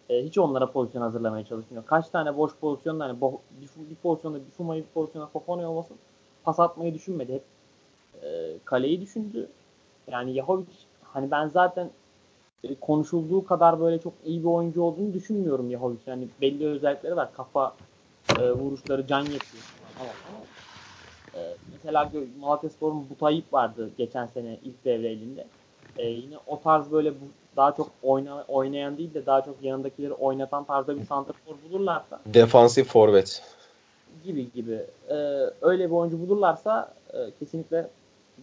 e, hiç onlara pozisyon hazırlamaya çalışmıyor. Kaç tane boş pozisyonda hani bo, bir, bir pozisyonda Bifuma'yı bir pozisyonda Fofana olmasın pas atmayı düşünmedi. Hep e, kaleyi düşündü. Yani Yahovic hani ben zaten e, konuşulduğu kadar böyle çok iyi bir oyuncu olduğunu düşünmüyorum Yahovic. Yani belli özellikleri var. Kafa e, vuruşları can yapıyor. Ama, ama e, mesela Malatya Spor'un Butayip vardı geçen sene ilk devre elinde. E, yine o tarz böyle bu, daha çok oyna, oynayan değil de daha çok yanındakileri oynatan tarzda bir santrafor bulurlarsa defansif forvet gibi gibi e, öyle bir oyuncu bulurlarsa e, kesinlikle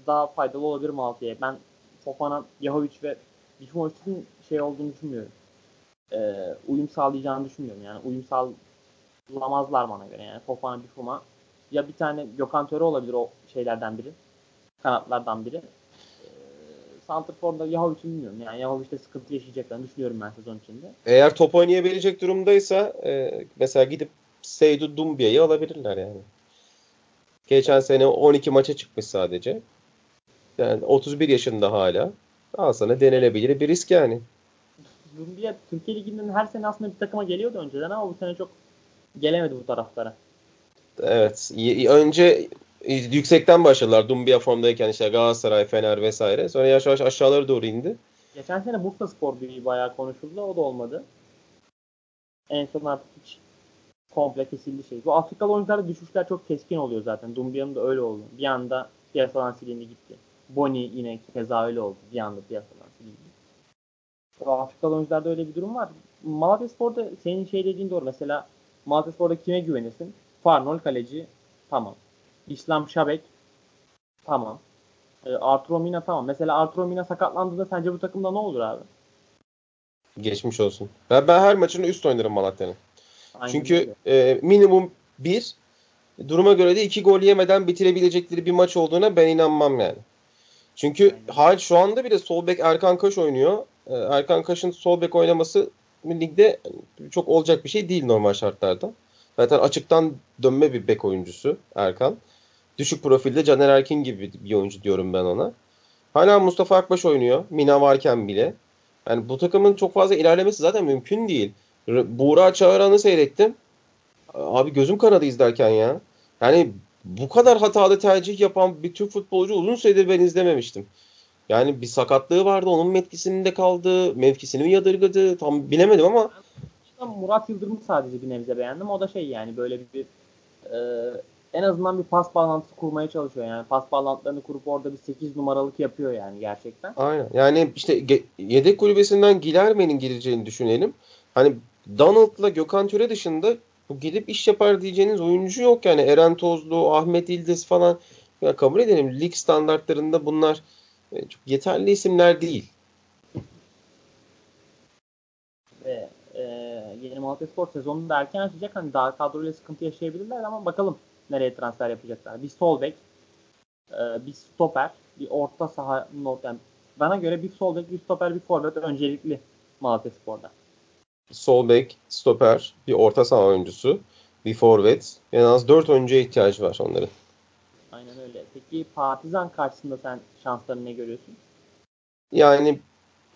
daha faydalı olabilir Malatya'ya. Ben Fofana, Yahovic ve Bifumovic'in şey olduğunu düşünmüyorum. E, uyum sağlayacağını düşünmüyorum. Yani uyum sağlamazlar bana göre. Yani Fofana, Bifuma ya bir tane Gökhan Töre olabilir o şeylerden biri. Kanatlardan biri. Santrfor'da Yahovic'i bilmiyorum. Yani Yahovic'te sıkıntı yaşayacaklarını düşünüyorum ben sezon içinde. Eğer top oynayabilecek durumdaysa e, mesela gidip Seydou Dumbia'yı alabilirler yani. Geçen sene 12 maça çıkmış sadece. Yani 31 yaşında hala. Al sana denenebilir bir risk yani. Dumbia Türkiye Ligi'nden her sene aslında bir takıma geliyordu önceden ama bu sene çok gelemedi bu taraflara. Evet. Önce yüksekten başladılar. Dumbia formdayken işte Galatasaray, Fener vesaire. Sonra yavaş yavaş aşağılara doğru indi. Geçen sene Bursa Spor bir bayağı konuşuldu. O da olmadı. En son artık hiç komple kesildi şey. Bu Afrikalı oyuncularda düşüşler çok keskin oluyor zaten. Dumbia'nın da öyle oldu. Bir anda piyasadan silindi gitti. Boni yine keza öyle oldu. Bir anda piyasadan silindi. O Afrikalı oyuncularda öyle bir durum var. Malatya Spor'da senin şey dediğin doğru. Mesela Malatya Spor'da kime güvenirsin? Farnol kaleci tamam. İslam Şabek tamam. E, Arturo Mina tamam. Mesela Arturo Mina sakatlandığında sence bu takımda ne olur abi? Geçmiş olsun. Ben, ben her maçını üst oynarım Malatya'nın. Çünkü e, minimum bir duruma göre de iki gol yemeden bitirebilecekleri bir maç olduğuna ben inanmam yani. Çünkü Aynen. hal şu anda bile sol bek Erkan Kaş oynuyor. E, Erkan Kaş'ın sol bek oynaması ligde çok olacak bir şey değil normal şartlarda. Zaten açıktan dönme bir bek oyuncusu Erkan. Düşük profilde Caner Erkin gibi bir oyuncu diyorum ben ona. Hala Mustafa Akbaş oynuyor. Mina varken bile. Yani bu takımın çok fazla ilerlemesi zaten mümkün değil. Buğra Çağıran'ı seyrettim. Abi gözüm kanadı izlerken ya. Yani bu kadar hatalı tercih yapan bir Türk futbolcu uzun süredir ben izlememiştim. Yani bir sakatlığı vardı. Onun mevkisinde kaldı. Mevkisini mi yadırgadı? Tam bilemedim ama. Murat Yıldırım'ı sadece bir nebze beğendim. O da şey yani böyle bir e, en azından bir pas bağlantısı kurmaya çalışıyor. Yani pas bağlantılarını kurup orada bir 8 numaralık yapıyor yani gerçekten. Aynen. Yani işte yedek kulübesinden Gilerme'nin gireceğini düşünelim. Hani Donald'la Gökhan Töre dışında bu gidip iş yapar diyeceğiniz oyuncu yok yani. Eren Tozlu, Ahmet İldiz falan. Ya kabul edelim lig standartlarında bunlar e, çok yeterli isimler değil. Ve e, yeni Malatya Spor sezonunu da erken açacak. Hani daha kadroyla sıkıntı yaşayabilirler ama bakalım nereye transfer yapacaklar. Bir sol bek, e, bir stoper, bir orta saha yani bana göre bir sol bek, bir stoper, bir forvet öncelikli Malatya Spor'da. Sol bek, stoper, bir orta saha oyuncusu, bir forvet. En az 4 oyuncuya ihtiyacı var onların. Aynen öyle. Peki Partizan karşısında sen şanslarını ne görüyorsun? Yani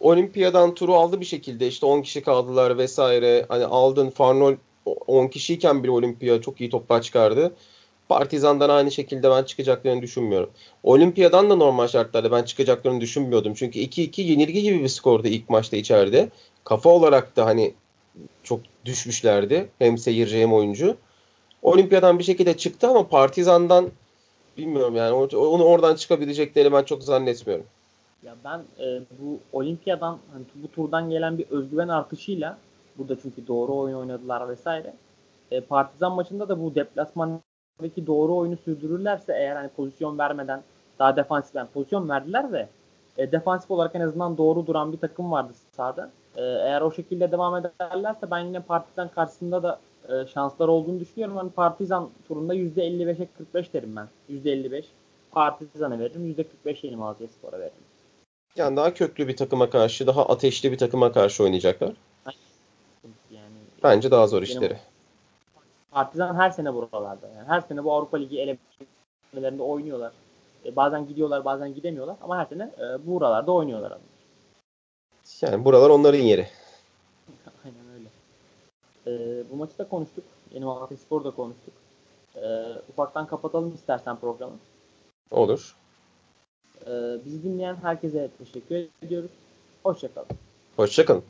Olimpiya'dan turu aldı bir şekilde işte 10 kişi kaldılar vesaire. Hani aldın Farnol 10 kişiyken bir Olimpiya çok iyi toplar çıkardı. Partizan'dan aynı şekilde ben çıkacaklarını düşünmüyorum. Olimpiya'dan da normal şartlarda ben çıkacaklarını düşünmüyordum. Çünkü 2-2 yenilgi gibi bir skordu ilk maçta içeride. Kafa olarak da hani çok düşmüşlerdi. Hem seyirci hem oyuncu. Olimpiya'dan bir şekilde çıktı ama Partizan'dan bilmiyorum yani onu oradan çıkabileceklerini ben çok zannetmiyorum. Ya ben e, bu Olimpiya'dan hani bu turdan gelen bir özgüven artışıyla burada çünkü doğru oyun oynadılar vesaire. E, Partizan maçında da bu deplasmandaki doğru oyunu sürdürürlerse eğer hani pozisyon vermeden daha defansif yani pozisyon verdiler de e, defansif olarak en azından doğru duran bir takım vardı sahada. E, eğer o şekilde devam ederlerse ben yine Partizan karşısında da e, şanslar olduğunu düşünüyorum. Hani Partizan turunda %55'e 45 derim ben. %55 Partizan'a veririm. %45 Yeni Malatya Spor'a veririm. Yani daha köklü bir takıma karşı, daha ateşli bir takıma karşı oynayacaklar. Yani Bence daha zor işleri. Partizan her sene buralarda. Yani her sene bu Avrupa Ligi elemelerinde oynuyorlar. E, bazen gidiyorlar, bazen gidemiyorlar ama her sene e, bu buralarda oynuyorlar. Abi. Yani buralar onların yeri. Aynen öyle. E, bu maçı da konuştuk. Yeni Malatya Spor'da konuştuk. E, ufaktan kapatalım istersen programı. Olur. Ee, bizi dinleyen herkese teşekkür ediyoruz. Hoşçakalın. Hoşçakalın.